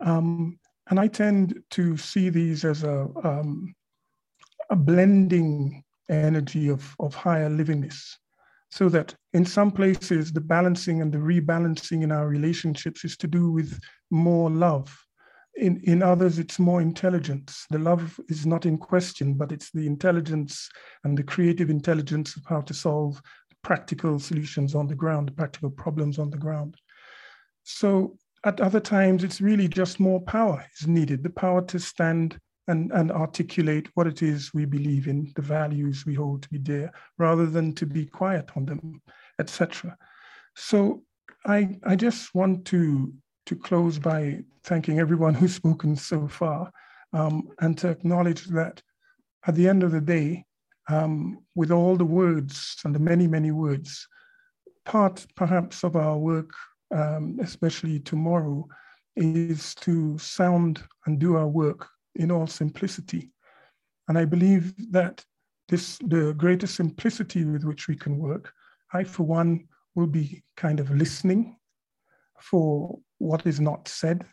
Um, and I tend to see these as a, um, a blending energy of, of higher livingness. So that in some places, the balancing and the rebalancing in our relationships is to do with more love. In, in others, it's more intelligence. The love is not in question, but it's the intelligence and the creative intelligence of how to solve practical solutions on the ground, practical problems on the ground. So at other times, it's really just more power is needed the power to stand and, and articulate what it is we believe in, the values we hold to be dear, rather than to be quiet on them, etc. So I, I just want to, to close by thanking everyone who's spoken so far um, and to acknowledge that at the end of the day, um, with all the words and the many, many words, part perhaps of our work um, especially tomorrow, is to sound and do our work in all simplicity. And I believe that this the greatest simplicity with which we can work, I for one will be kind of listening for what is not said,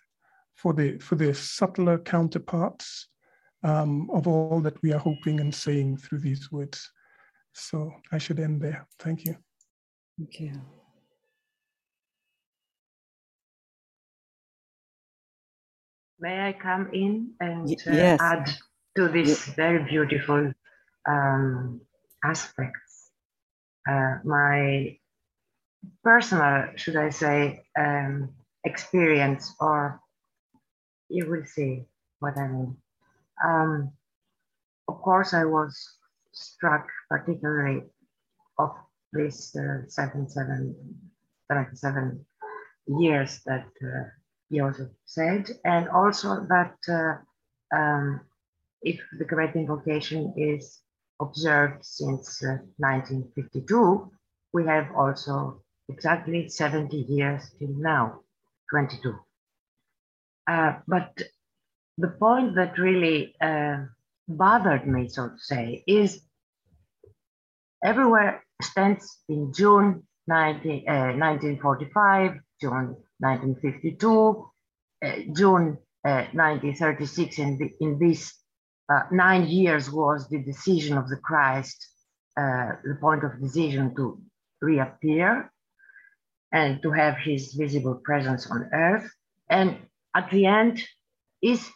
for the for the subtler counterparts um, of all that we are hoping and saying through these words. So I should end there. Thank you. Thank you. May I come in and uh, yes. add to this very beautiful um, aspects? Uh, my personal, should I say, um, experience, or you will see what I mean. Um, of course, I was struck particularly of this uh, 77, 77 years that uh, Joseph said, and also that uh, um, if the correct Invocation is observed since uh, 1952, we have also exactly 70 years till now, 22. Uh, but the point that really uh, bothered me, so to say, is everywhere stands in June 19, uh, 1945, June 1952, uh, June uh, 1936, and the, in these uh, nine years was the decision of the Christ, uh, the point of decision to reappear and to have his visible presence on earth. And at the end is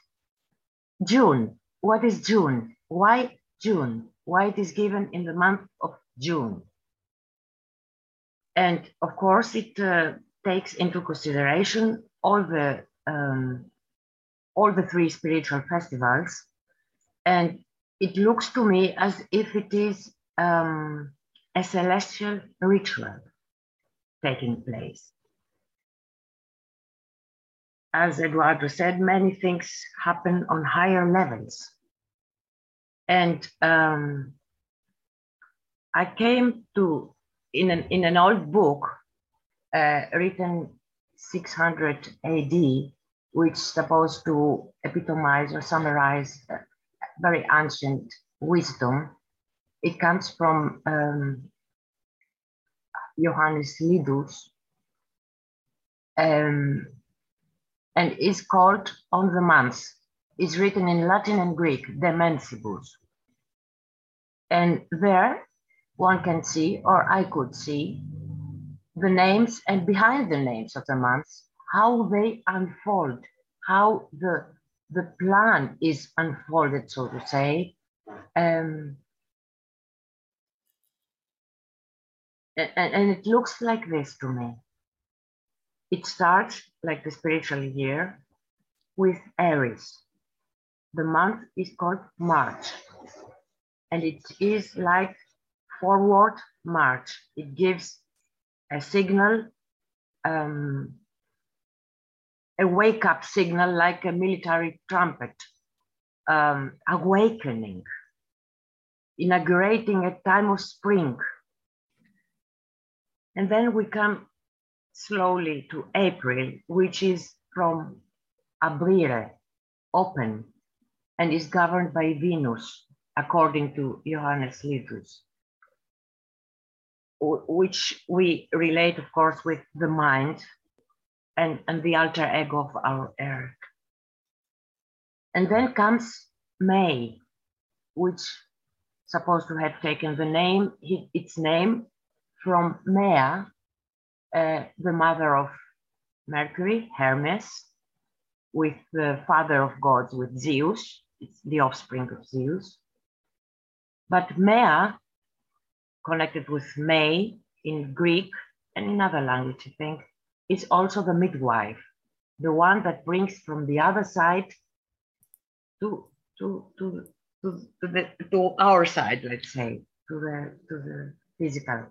June. What is June? Why June? Why it is given in the month of June? And of course, it uh, takes into consideration all the um, all the three spiritual festivals, and it looks to me as if it is um, a celestial ritual taking place. As Eduardo said, many things happen on higher levels. And um, I came to, in an, in an old book uh, written 600 AD, which is supposed to epitomize or summarize very ancient wisdom. It comes from um, Johannes Lydus um, and is called On the Months. It's written in Latin and Greek, De Mensibus. And there one can see, or I could see, the names and behind the names of the months, how they unfold, how the, the plan is unfolded, so to say. Um, and, and it looks like this to me. It starts like the spiritual year with Aries. The month is called March, and it is like forward march. It gives a signal, um, a wake up signal like a military trumpet, um, awakening, inaugurating a time of spring. And then we come slowly to April, which is from abrire, open, and is governed by Venus, according to Johannes Lydus, which we relate, of course, with the mind and, and the alter ego of our Eric. And then comes May, which supposed to have taken the name, its name from Maia, uh, the mother of Mercury, Hermes, with the father of gods, with Zeus, it's the offspring of Zeus. But Maia, connected with May in Greek and in other language, I think, is also the midwife, the one that brings from the other side to, to, to, to, to, the, to our side, let's say, to the, to the physical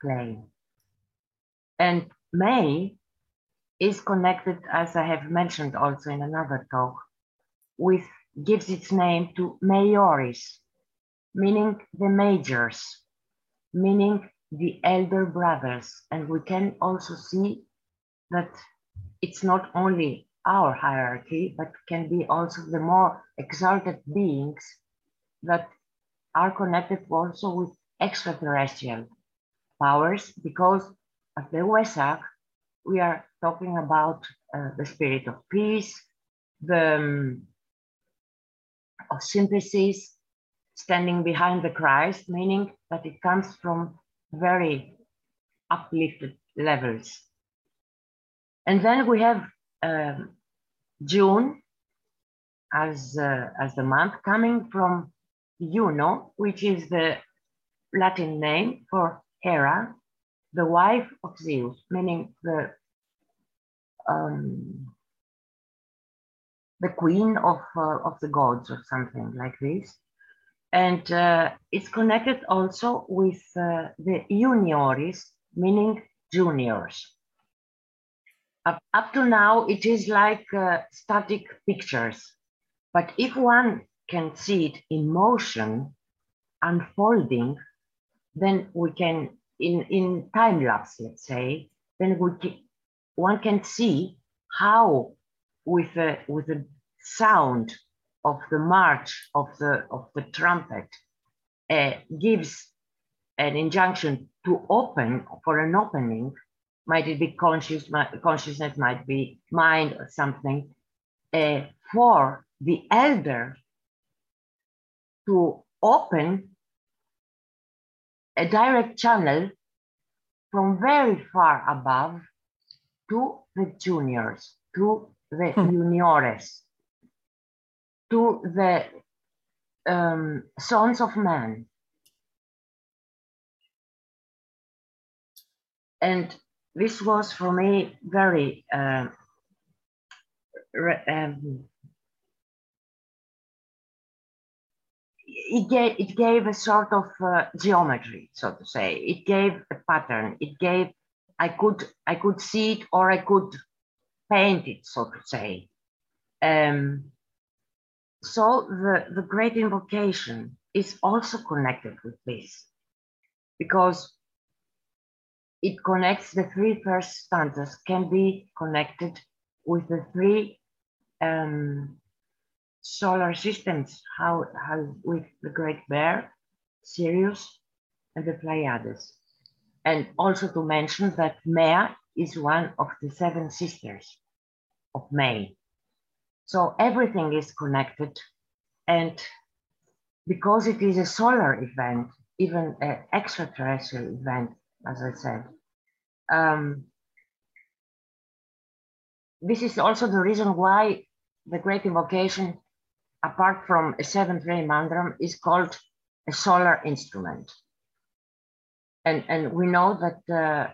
plane. And May is connected, as I have mentioned also in another talk, with gives its name to majoris, meaning the majors, meaning the elder brothers. And we can also see that it's not only our hierarchy, but can be also the more exalted beings that are connected also with extraterrestrial powers because at the Wesak, we are talking about uh, the spirit of peace, the um, of synthesis, standing behind the Christ, meaning that it comes from very uplifted levels. And then we have um, June as, uh, as the month coming from Juno, which is the Latin name for Hera, the wife of Zeus, meaning the um, the queen of uh, of the gods or something like this, and uh, it's connected also with uh, the junioris, meaning juniors. Up, up to now, it is like uh, static pictures, but if one can see it in motion, unfolding, then we can in, in time lapse, let's say, then we can, one can see how with the, with the sound of the march of the, of the trumpet uh, gives an injunction to open for an opening, might it be conscious, consciousness, might be mind or something, uh, for the elder to open a direct channel from very far above to the juniors, to the hmm. juniores, to the um, sons of man. And this was for me very uh, um, it gave it gave a sort of uh, geometry, so to say. It gave a pattern. It gave I could I could see it or I could paint it, so to say. Um, so the, the great invocation is also connected with this because it connects the three first stanzas can be connected with the three um, solar systems, how, how with the Great Bear, Sirius, and the Pleiades. And also to mention that Maia is one of the seven sisters of May. So everything is connected. And because it is a solar event, even an extraterrestrial event, as I said, um, this is also the reason why the Great Invocation apart from a seventh ray mantram, is called a solar instrument. And, and we know that uh,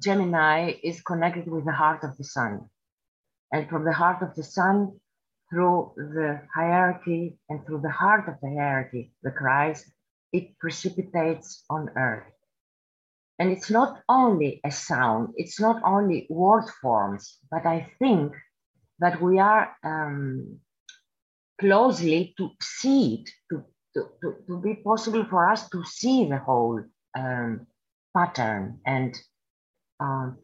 Gemini is connected with the heart of the sun. And from the heart of the sun, through the hierarchy and through the heart of the hierarchy, the Christ, it precipitates on earth. And it's not only a sound, it's not only word forms, but I think that we are um, closely to see it, to, to, to, to be possible for us to see the whole um, pattern and um,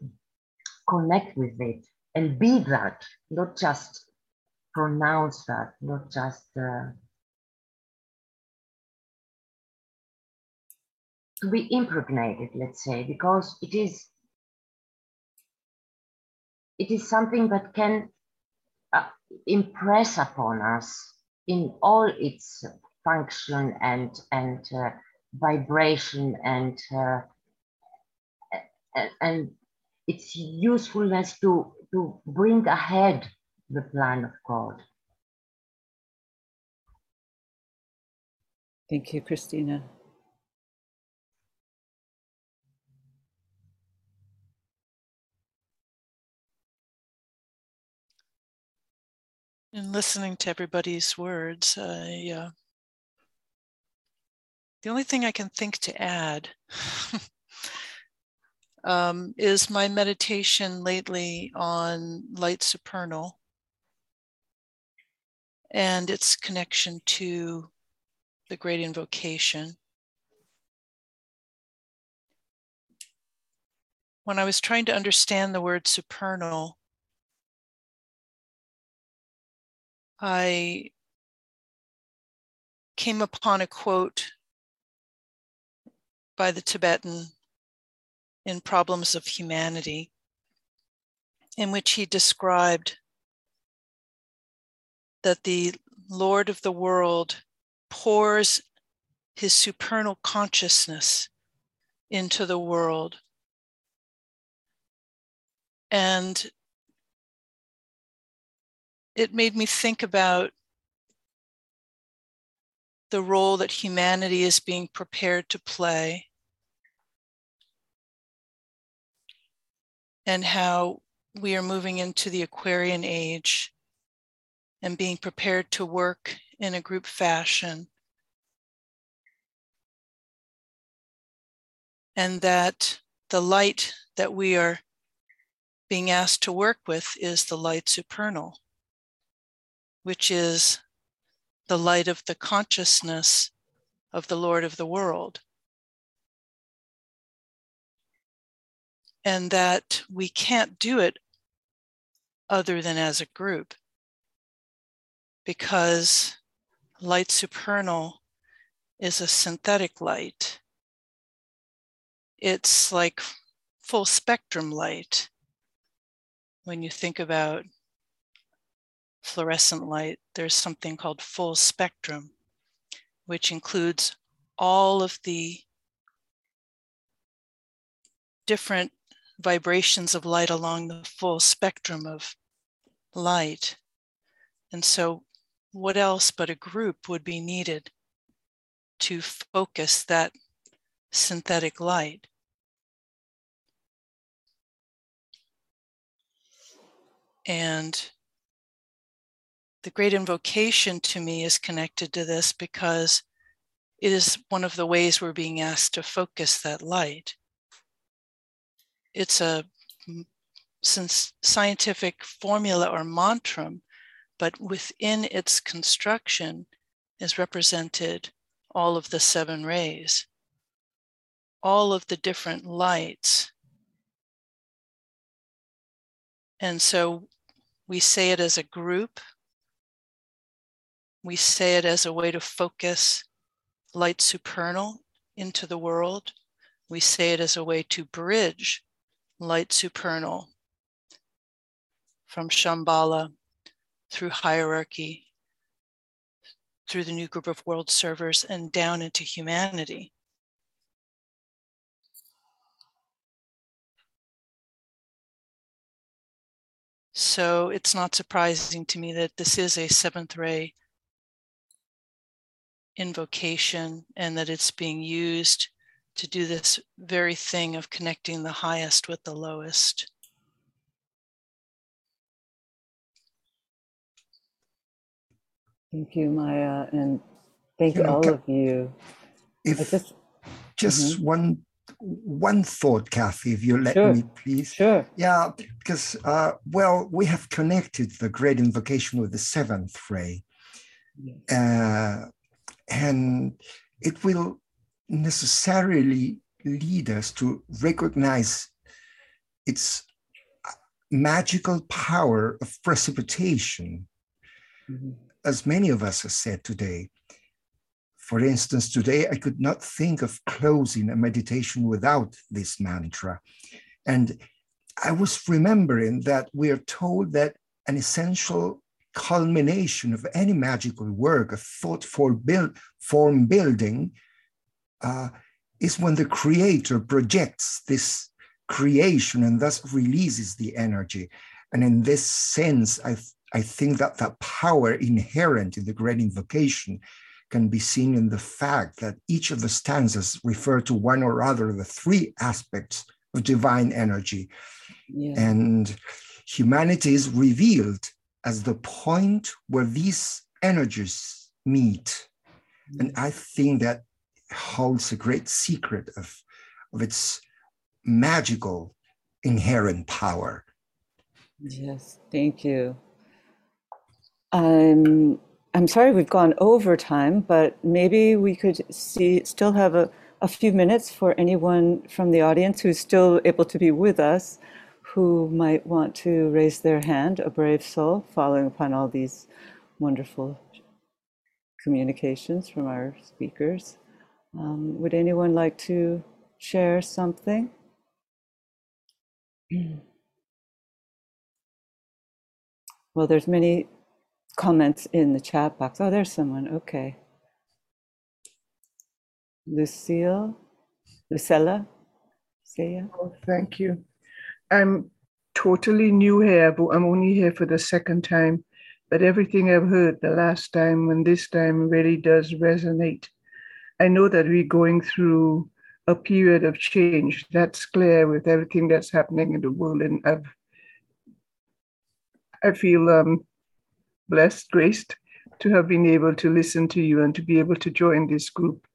connect with it and be that, not just pronounce that, not just uh, to be impregnated, let's say, because it is it is something that can uh, impress upon us in all its function and and uh, vibration and uh, and its usefulness to to bring ahead the plan of God. Thank you, Christina. In listening to everybody's words, I, uh, the only thing I can think to add um, is my meditation lately on light supernal and its connection to the great invocation. When I was trying to understand the word supernal, I came upon a quote by the Tibetan in Problems of Humanity, in which he described that the Lord of the world pours his supernal consciousness into the world. And it made me think about the role that humanity is being prepared to play and how we are moving into the Aquarian age and being prepared to work in a group fashion. And that the light that we are being asked to work with is the light supernal, which is the light of the consciousness of the Lord of the world. And that we can't do it other than as a group because light supernal is a synthetic light. It's like full spectrum light. When you think about fluorescent light, there's something called full spectrum, which includes all of the different vibrations of light along the full spectrum of light. And so what else but a group would be needed to focus that synthetic light? And the great invocation to me is connected to this because it is one of the ways we're being asked to focus that light. It's a since scientific formula or mantra but within its construction is represented all of the seven rays, all of the different lights. And so we say it as a group. We say it as a way to focus light supernal into the world. We say it as a way to bridge light supernal from Shambhala through hierarchy, through the new group of world servers, and down into humanity. So it's not surprising to me that this is a seventh ray invocation and that it's being used to do this very thing of connecting the highest with the lowest. Thank you, Maya, and thank You know, all ca- of you. I If just just one one thought, Kathy, if you let Sure. me, please. sure. Yeah, because uh, well, we have connected the great invocation with the seventh ray, Yes. uh, and it will necessarily lead us to recognize its magical power of precipitation Mhm. as many of us have said today, For instance, today I could not think of closing a meditation without this mantra. And I was remembering that we are told that an essential culmination of any magical work, a thoughtful build, form building, uh, is when the creator projects this creation and thus releases the energy. And in this sense, I, I think that the power inherent in the great invocation can be seen in the fact that each of the stanzas refer to one or other of the three aspects of divine energy. Yeah. And humanity is revealed as the point where these energies meet. And I think that holds a great secret of, of its magical inherent power. Yes, thank you. I'm I'm sorry we've gone over time, but maybe we could see still have a, a few minutes for anyone from the audience who's still able to be with us who might want to raise their hand, a brave soul, following upon all these wonderful communications from our speakers. Um, would anyone like to share something? Well, there's many comments in the chat box. Oh, there's someone. Okay. Lucille, Lucella, Saya. Oh, thank you. I'm totally new here, but I'm only here for the second time. But everything I've heard the last time and this time really does resonate. I know that we're going through a period of change. That's clear with everything that's happening in the world, and I've I feel um, blessed, graced to have been able to listen to you and to be able to join this group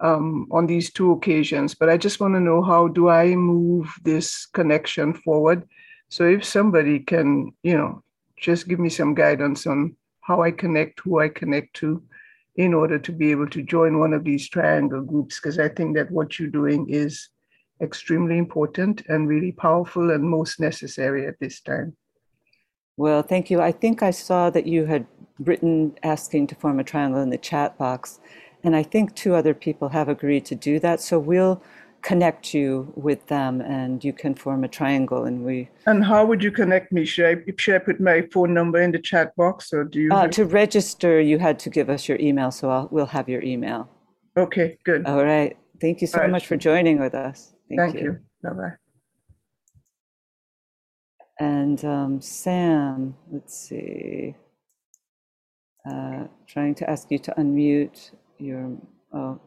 um, on these two occasions. But I just want to know how do I move this connection forward? So if somebody can, you know, just give me some guidance on how I connect, who I connect to, in order to be able to join one of these triangle groups, because I think that what you're doing is extremely important and really powerful and most necessary at this time. Well, thank you. I think I saw that you had written asking to form a triangle in the chat box, and I think two other people have agreed to do that. So we'll connect you with them and you can form a triangle and we and how would you connect me? Should i should i put my phone number in the chat box or do you uh, have... to register you had to give us your email so I'll, we'll have your email. Okay good. All right. Thank you so right. much for joining with us. Thank, thank you. you. Bye-bye. And um, sam let's see. Uh, trying to ask you to unmute your oh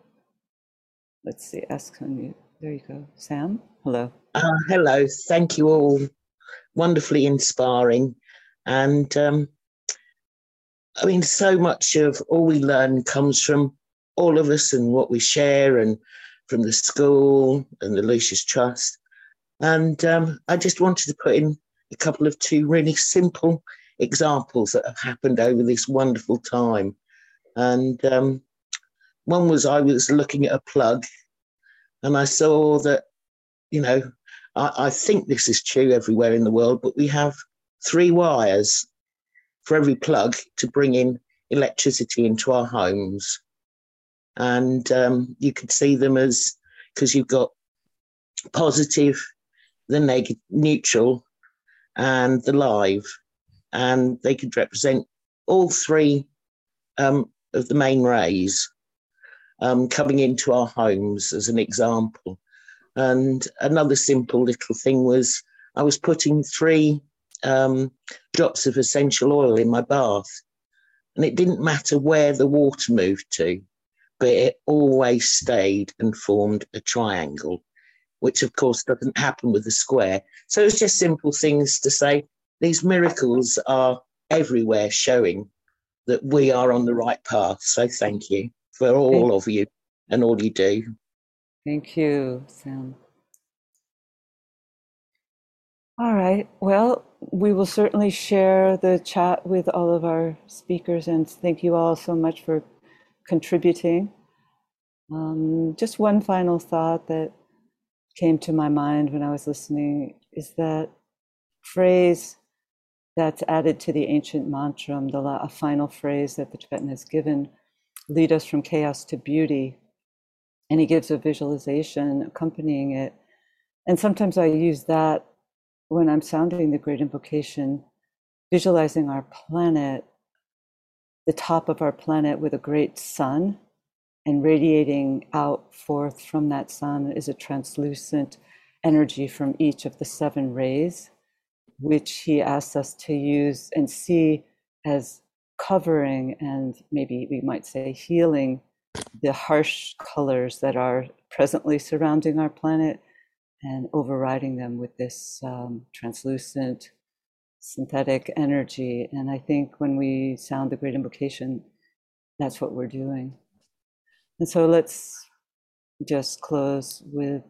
let's see, ask unmute. There you go. Sam, hello. Uh, hello. Thank you all. Wonderfully inspiring. And um, I mean, so much of all we learn comes from all of us and what we share and from the school and the Lucis Trust. And um, I just wanted to put in a couple of two really simple examples that have happened over this wonderful time. And um, one was I was looking at a plug and I saw that, you know, I, I think this is true everywhere in the world, but we have three wires for every plug to bring in electricity into our homes. And um, you could see them as because you've got positive, the negative, neutral, and the live. And they could represent all three um, of the main rays um, coming into our homes as an example. And another simple little thing was I was putting three um, drops of essential oil in my bath. And it didn't matter where the water moved to, but it always stayed and formed a triangle, which of course doesn't happen with a square. So it's just simple things to say these miracles are everywhere showing that we are on the right path. So thank you for all Thank of you and all you do. Thank you, Sam. All right. Well, we will certainly share the chat with all of our speakers, and thank you all so much for contributing. Um, just one final thought that came to my mind when I was listening is that phrase that's added to the ancient mantra, the a final phrase that the Tibetan has given lead us from chaos to beauty. And he gives a visualization accompanying it. And sometimes I use that when I'm sounding the great invocation, visualizing our planet, the top of our planet with a great sun, and radiating out forth from that sun is a translucent energy from each of the seven rays, which he asks us to use and see as covering and maybe we might say healing the harsh colors that are presently surrounding our planet and overriding them with this um, translucent synthetic energy. And I think when we sound the great invocation, that's what we're doing. And so let's just close with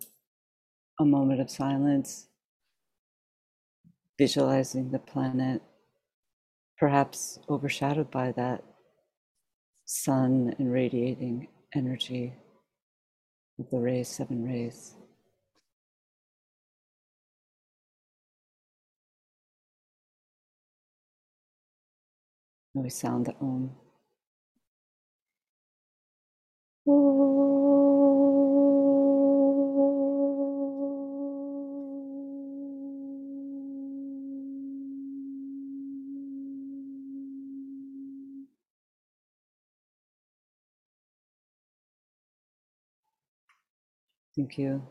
a moment of silence, visualizing the planet, perhaps overshadowed by that sun and radiating energy of the rays, seven rays. And we sound the om. Thank you.